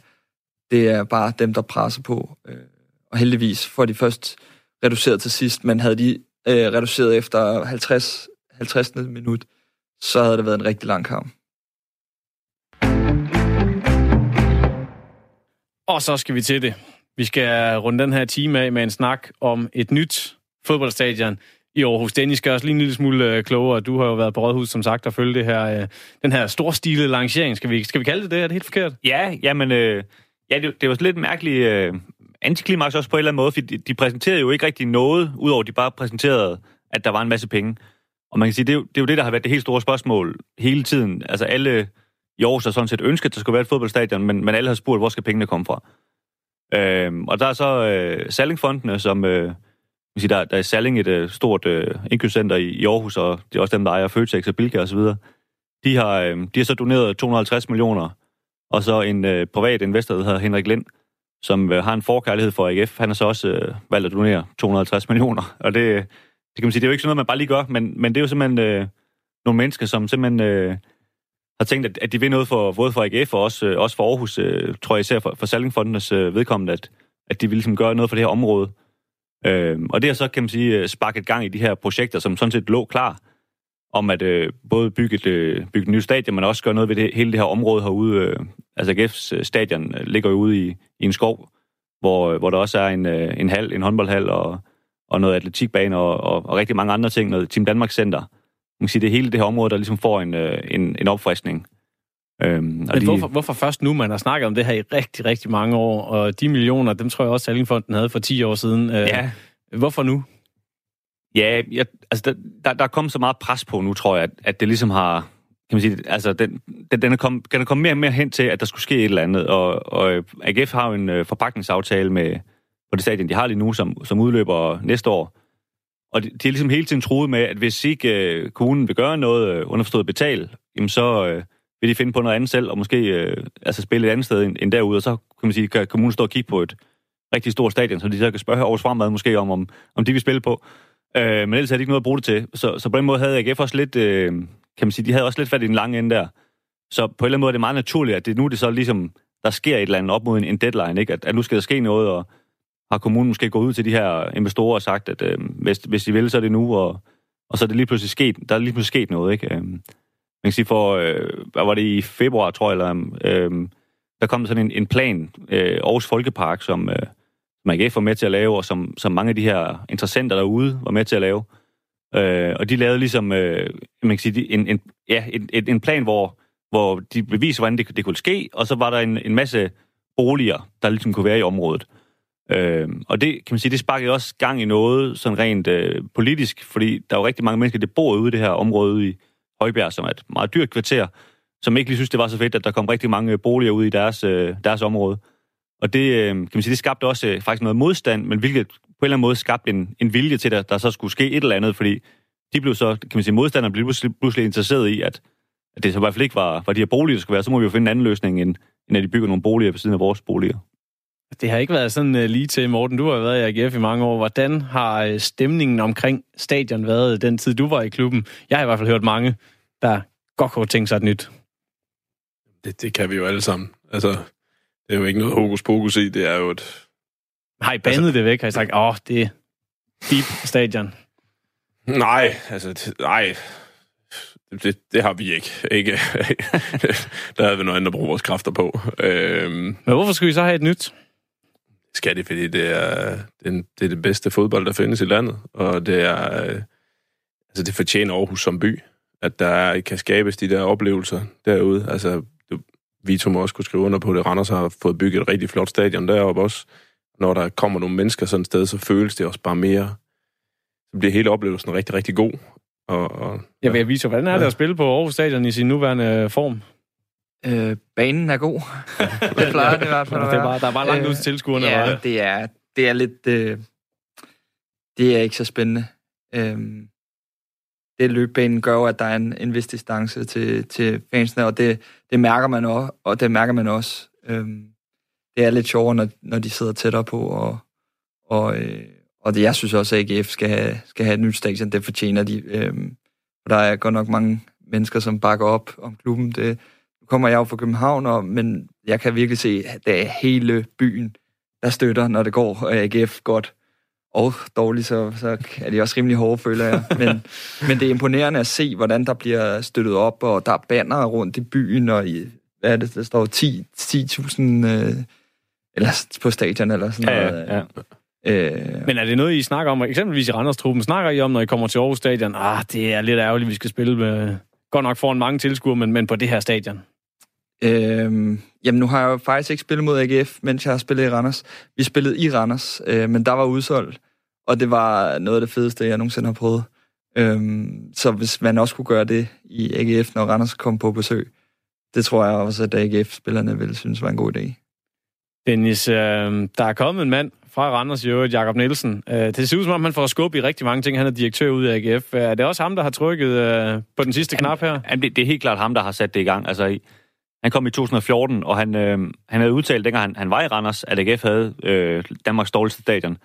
det er bare dem, der presser på. Øh, og heldigvis får de først reduceret til sidst, men havde de øh, reduceret efter 50, 50. minut, så havde det været en rigtig lang kamp. Og så skal vi til det. Vi skal runde den her time af med en snak om et nyt fodboldstadion i Aarhus. Dennis skal også lige en lille smule øh, klogere. Du har jo været på Rådhus, som sagt, og følge det her, øh, den her storstilede lancering. Skal vi, skal vi kalde det det? Er det helt forkert? Ja, jamen, øh, ja, det, det var lidt mærkeligt øh, antiklimaks også på en eller anden måde, fordi de, de præsenterede jo ikke rigtig noget, udover at de bare præsenterede, at der var en masse penge. Og man kan sige, det er, jo, det er jo det, der har været det helt store spørgsmål hele tiden. Altså alle i Aarhus har sådan set ønsket, at der skulle være et fodboldstadion, men, men alle har spurgt, hvor skal pengene komme fra? Øhm, og der er så øh, Sallingfondene, som... Øh, sige, der, der er Salling et øh, stort øh, indkøbscenter i, i Aarhus, og det er også dem, der ejer Føtex og Bilka osv. De har, øh, de har så doneret 250 millioner, og så en øh, privat investor, der hedder Henrik Lind, som øh, har en forkærlighed for AGF. Han har så også øh, valgt at donere 250 millioner, og det, det kan man sige, det er jo ikke sådan noget, man bare lige gør, men, men det er jo simpelthen øh, nogle mennesker, som simpelthen øh, har tænkt, at, at de vil noget for både for AGF og også, øh, også for Aarhus, øh, tror jeg især for, for Sallingfondenes øh, vedkommende, at, at de vil ligesom gøre noget for det her område. Øh, og det har så, kan man sige, øh, sparket gang i de her projekter, som sådan set lå klar, om at øh, både bygge et, øh, bygge et nyt stadion, men også gøre noget ved det, hele det her område herude. Øh, altså AGF's øh, stadion øh, ligger jo ude i, i en skov, hvor, øh, hvor der også er en, øh, en hal, en håndboldhal og, og noget atletikbane og, og, og rigtig mange andre ting, noget Team Danmark Center. Man kan sige, det er hele det her område, der ligesom får en, øh, en, en opfriskning. Øhm, Men de... hvorfor, hvorfor først nu? Man har snakket om det her i rigtig, rigtig mange år, og de millioner, dem tror jeg også, Sallingfonden havde for 10 år siden. Øh, ja. Hvorfor nu? Ja, jeg, altså der, der, der er kommet så meget pres på nu, tror jeg, at, at det ligesom har, kan man sige, altså den, den, den, er kom, den er kommet mere og mere hen til, at der skulle ske et eller andet, og, og AGF har jo en øh, forpakningsaftale med, på det stadion, de har lige nu, som, som udløber næste år, og de, de er ligesom hele tiden truet med, at hvis ikke øh, kommunen vil gøre noget, øh, underforstået betale, jamen så, øh, vil de finde på noget andet selv, og måske øh, altså spille et andet sted end, end derude, og så kan man sige, kan kommunen stå og kigge på et rigtig stort stadion, så de så kan spørge Aarhus Fremad måske om, om, om de vil spille på. Øh, men ellers er det ikke noget at bruge det til. Så, så på den måde havde AGF også lidt, øh, kan man sige, de havde også lidt fat i den lange ende der. Så på en eller anden måde er det meget naturligt, at det nu det så ligesom, der sker et eller andet op mod en, en deadline, ikke? At, at nu skal der ske noget, og har kommunen måske gået ud til de her investorer og sagt, at øh, hvis, hvis de vil, så er det nu, og, og så er det lige pludselig sket, der er lige pludselig sket noget, ikke? Øh, man kan sige for, øh, hvad var det i februar, tror jeg, eller, øh, der kom sådan en, en plan, øh, Aarhus Folkepark, som, øh, som AGF var med til at lave, og som, som mange af de her interessenter derude var med til at lave. Øh, og de lavede ligesom, øh, man kan sige, en, en, ja, en, en plan, hvor, hvor de beviser, hvordan det, det kunne ske, og så var der en, en masse boliger, der ligesom kunne være i området. Øh, og det, kan man sige, det sparkede også gang i noget sådan rent øh, politisk, fordi der er jo rigtig mange mennesker, der bor ude i det her område ude i, Højbjerg, som er et meget dyrt kvarter, som ikke lige synes, det var så fedt, at der kom rigtig mange boliger ud i deres, øh, deres område. Og det, øh, kan man sige, det skabte også øh, faktisk noget modstand, men hvilket på en eller anden måde skabte en, en vilje til, at der så skulle ske et eller andet, fordi de blev så, kan man sige, modstanderne blev pludselig, pludselig interesseret i, at, at det så i hvert fald ikke var, var de her boliger, der skulle være, så må vi jo finde en anden løsning, end, end at de bygger nogle boliger på siden af vores boliger. Det har ikke været sådan uh, lige til, Morten. Du har været i AGF i mange år. Hvordan har stemningen omkring stadion været den tid, du var i klubben? Jeg har i hvert fald hørt mange der godt kunne tænke sig et nyt? Det, det kan vi jo alle sammen. Altså, det er jo ikke noget hokus pokus i, det er jo et... Har I bandet altså, det væk? Har I sagt, åh, oh, det er deep stadion? Nej, altså, nej. Det, det har vi ikke. ikke. der har vi noget andet at bruge vores kræfter på. Øhm, Men hvorfor skulle I så have et nyt? Skal det, fordi det er, det er det bedste fodbold, der findes i landet. Og det er... Altså, det fortjener Aarhus som by at der kan skabes de der oplevelser derude. Altså, Vito må også kunne skrive under på det. Randers har fået bygget et rigtig flot stadion deroppe også. Når der kommer nogle mennesker sådan et sted, så føles det også bare mere... Så bliver hele oplevelsen rigtig, rigtig god. Og, og, ja, vil Vito, hvordan er det ja. at spille på Aarhus Stadion i sin nuværende form? Øh, banen er god. det plejer det i hvert fald at Det er være. bare, der er bare langt ud til tilskuerne. eller Ja, det er, det er lidt... Øh, det er ikke så spændende. Øhm, det løbbanen gør jo, at der er en, en vis distance til, til fansene, og det, det mærker man også. Og det mærker man også. Øhm, det er lidt sjovere, når, når de sidder tættere på, og, og, øh, og det, jeg synes også, at AGF skal have, skal have et nyt stadion. Det fortjener de. Øhm, for der er godt nok mange mennesker, som bakker op om klubben. Det, nu kommer jeg jo fra København, og, men jeg kan virkelig se, at det er hele byen, der støtter, når det går AGF godt. Og dårligt, så, så er de også rimelig hårde, føler jeg. Men, men det er imponerende at se, hvordan der bliver støttet op, og der er banner rundt i byen, og i, hvad er det, der står 10 10.000 øh, eller på stadion, eller sådan Ja, noget. ja, ja. Øh, Men er det noget, I snakker om, eksempelvis i Randers-truppen, snakker I om, når I kommer til Aarhus Stadion? Ah, det er lidt ærgerligt, vi skal spille med, godt nok foran mange tilskuere, men, men på det her stadion. Øhm, jamen, nu har jeg jo faktisk ikke spillet mod AGF, mens jeg har spillet i Randers. Vi spillede i Randers, øh, men der var udsolgt, og det var noget af det fedeste, jeg nogensinde har prøvet. Øhm, så hvis man også kunne gøre det i AGF, når Randers kom på besøg, det tror jeg også, at AGF-spillerne ville synes var en god idé. Dennis, øh, der er kommet en mand fra Randers i øvrigt, Jakob Nielsen. Øh, det ser ud som om, han får skub i rigtig mange ting. Han er direktør ud af AGF. Er det også ham, der har trykket øh, på den sidste knap her? Jamen, det, det er helt klart ham, der har sat det i gang. Altså, i, han kom i 2014, og han, øh, han havde udtalt, dengang han, han var i Randers, at AGF havde øh, Danmarks dårligste stadion.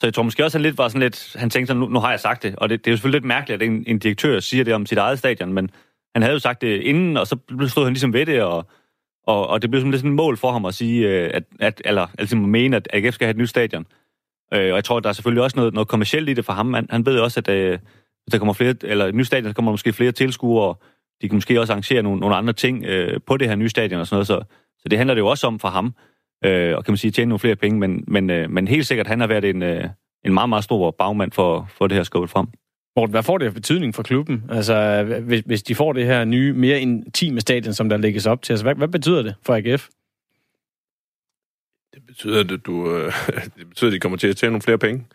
Så jeg tror måske også, han lidt var sådan lidt... Han tænkte sådan, nu, nu har jeg sagt det. Og det, det er jo selvfølgelig lidt mærkeligt, at en, en direktør siger det om sit eget stadion, men han havde jo sagt det inden, og så stod han ligesom ved det, og, og, og det blev sådan lidt sådan et mål for ham at sige, øh, at, at, eller altså at ligesom mene, at AGF skal have et nyt stadion. Øh, og jeg tror, at der er selvfølgelig også noget, noget kommercielt i det for ham. Han, han ved jo også, at øh, hvis der kommer flere, eller et nyt stadion, så kommer der måske flere tilskuere, de kan måske også arrangere nogle, nogle andre ting øh, på det her nye stadion og sådan noget, så, så det handler det jo også om for ham, øh, og kan man sige, tjene nogle flere penge, men, men, øh, men helt sikkert, han har været en, øh, en meget, meget stor bagmand for, for det her skubbet frem. Morten, hvad får det af betydning for klubben? Altså, hvis, hvis de får det her nye, mere intime stadion, som der lægges op til, altså, hvad, hvad betyder det for AGF? Det betyder, at du, øh, det betyder, at de kommer til at tjene nogle flere penge.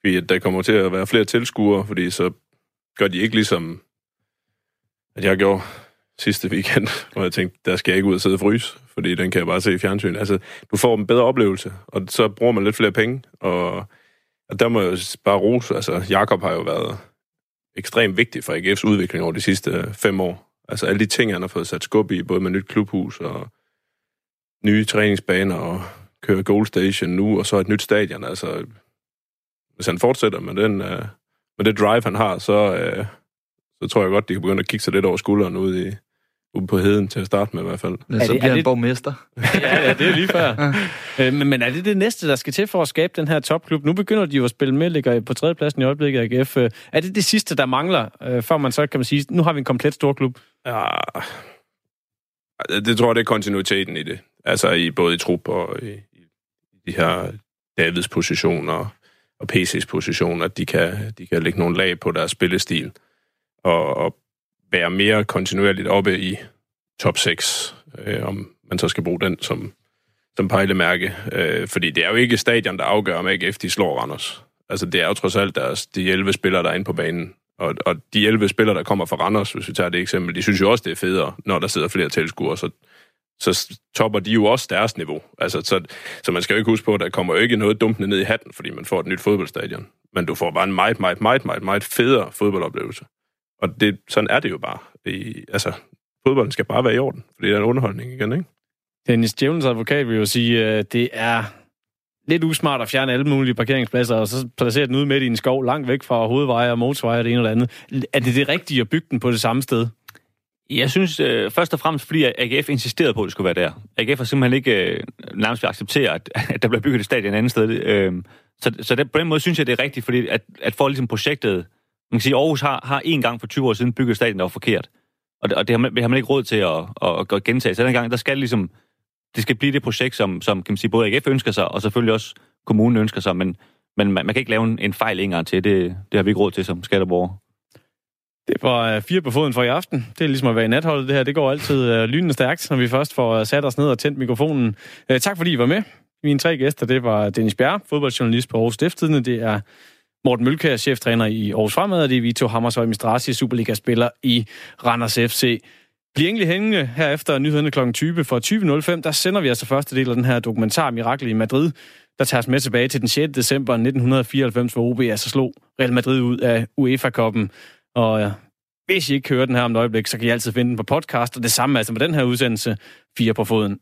Fordi at der kommer til at være flere tilskuere, fordi så gør de ikke ligesom, at jeg gjorde sidste weekend, hvor jeg tænkte, der skal jeg ikke ud og sidde og fryse, fordi den kan jeg bare se i fjernsyn. Altså, du får en bedre oplevelse, og så bruger man lidt flere penge, og, og der må jeg jo bare rose, altså Jakob har jo været ekstremt vigtig for AGF's udvikling over de sidste øh, fem år. Altså alle de ting, han har fået sat skub i, både med nyt klubhus og nye træningsbaner og køre Gold Station nu, og så et nyt stadion. Altså, hvis han fortsætter med, den, øh, med det drive, han har, så, øh, så tror jeg godt, de kan begynde at kigge sig lidt over skulderen ude, i, ude på heden til at starte med i hvert fald. Men så det- er bliver han borgmester. ja, ja, det er lige før. Øh, men, men er det det næste, der skal til for at skabe den her topklub? Nu begynder de jo at spille med, ligger på tredjepladsen i øjeblikket AGF. Øh, Er det det sidste, der mangler, øh, før man så kan man sige, nu har vi en komplet storklub? Ja, det, det tror jeg, det er kontinuiteten i det. Altså i, både i trup og i, i de her Davids positioner og PC's position, at de kan, de kan lægge nogle lag på deres spillestil at, at være mere kontinuerligt oppe i top 6, øh, om man så skal bruge den som, som pejlemærke. Øh, fordi det er jo ikke stadion, der afgør, om AGF de slår Randers. Altså det er jo trods alt deres, de 11 spillere, der er inde på banen. Og, og de 11 spillere, der kommer fra Randers, hvis vi tager det eksempel, de synes jo også, det er federe, når der sidder flere tilskuere. Så, så topper de jo også deres niveau. Altså, så, så man skal jo ikke huske på, at der kommer jo ikke noget dumpende ned i hatten, fordi man får et nyt fodboldstadion. Men du får bare en meget, meget, meget, meget, meget federe fodboldoplevelse. Og det, sådan er det jo bare. I, altså, fodbolden skal bare være i orden, fordi det er en underholdning igen, ikke? Dennis Djævelens advokat vil jo sige, at det er lidt usmart at fjerne alle mulige parkeringspladser, og så placere den ude midt i en skov, langt væk fra hovedveje og motorveje og det ene eller andet. Er det det rigtige at bygge den på det samme sted? Jeg synes øh, først og fremmest, fordi AGF insisterede på, at det skulle være der. AGF har simpelthen ikke øh, nærmest vil acceptere, at, at der bliver bygget et stadion et andet sted. Øh, så så det, på den måde synes jeg, det er rigtigt, fordi at, at for ligesom projektet... Man kan sige, Aarhus har, har en gang for 20 år siden bygget stadion, der var forkert. Og det, og det har, man, det har man ikke råd til at, at, at gentage. Så den gang, der skal ligesom... Det skal blive det projekt, som, som kan man sige, både AGF ønsker sig, og selvfølgelig også kommunen ønsker sig, men, men man, man kan ikke lave en, en fejl en gang til. Det, det har vi ikke råd til som skatterborgere. Det var øh, fire på foden for i aften. Det er ligesom at være i natholdet, det her. Det går altid øh, lynende stærkt, når vi først får øh, sat os ned og tændt mikrofonen. Tak fordi I var med. Mine tre gæster, det var Dennis Bjerre, fodboldjournalist på Aarhus Stiftstidende. Det er Morten Mølkær, cheftræner i Aarhus Fremad, og det er Vito Hammershøj Mistrasi, Superliga-spiller i Randers FC. Bliv egentlig hængende her efter nyhederne kl. 20 for 20.05. Der sender vi altså første del af den her dokumentar Mirakel i Madrid, der tager os med tilbage til den 6. december 1994, hvor OB altså slog Real Madrid ud af UEFA-koppen. Og ja, hvis I ikke hører den her om et øjeblik, så kan I altid finde den på podcast, og det samme altså med den her udsendelse, Fire på foden.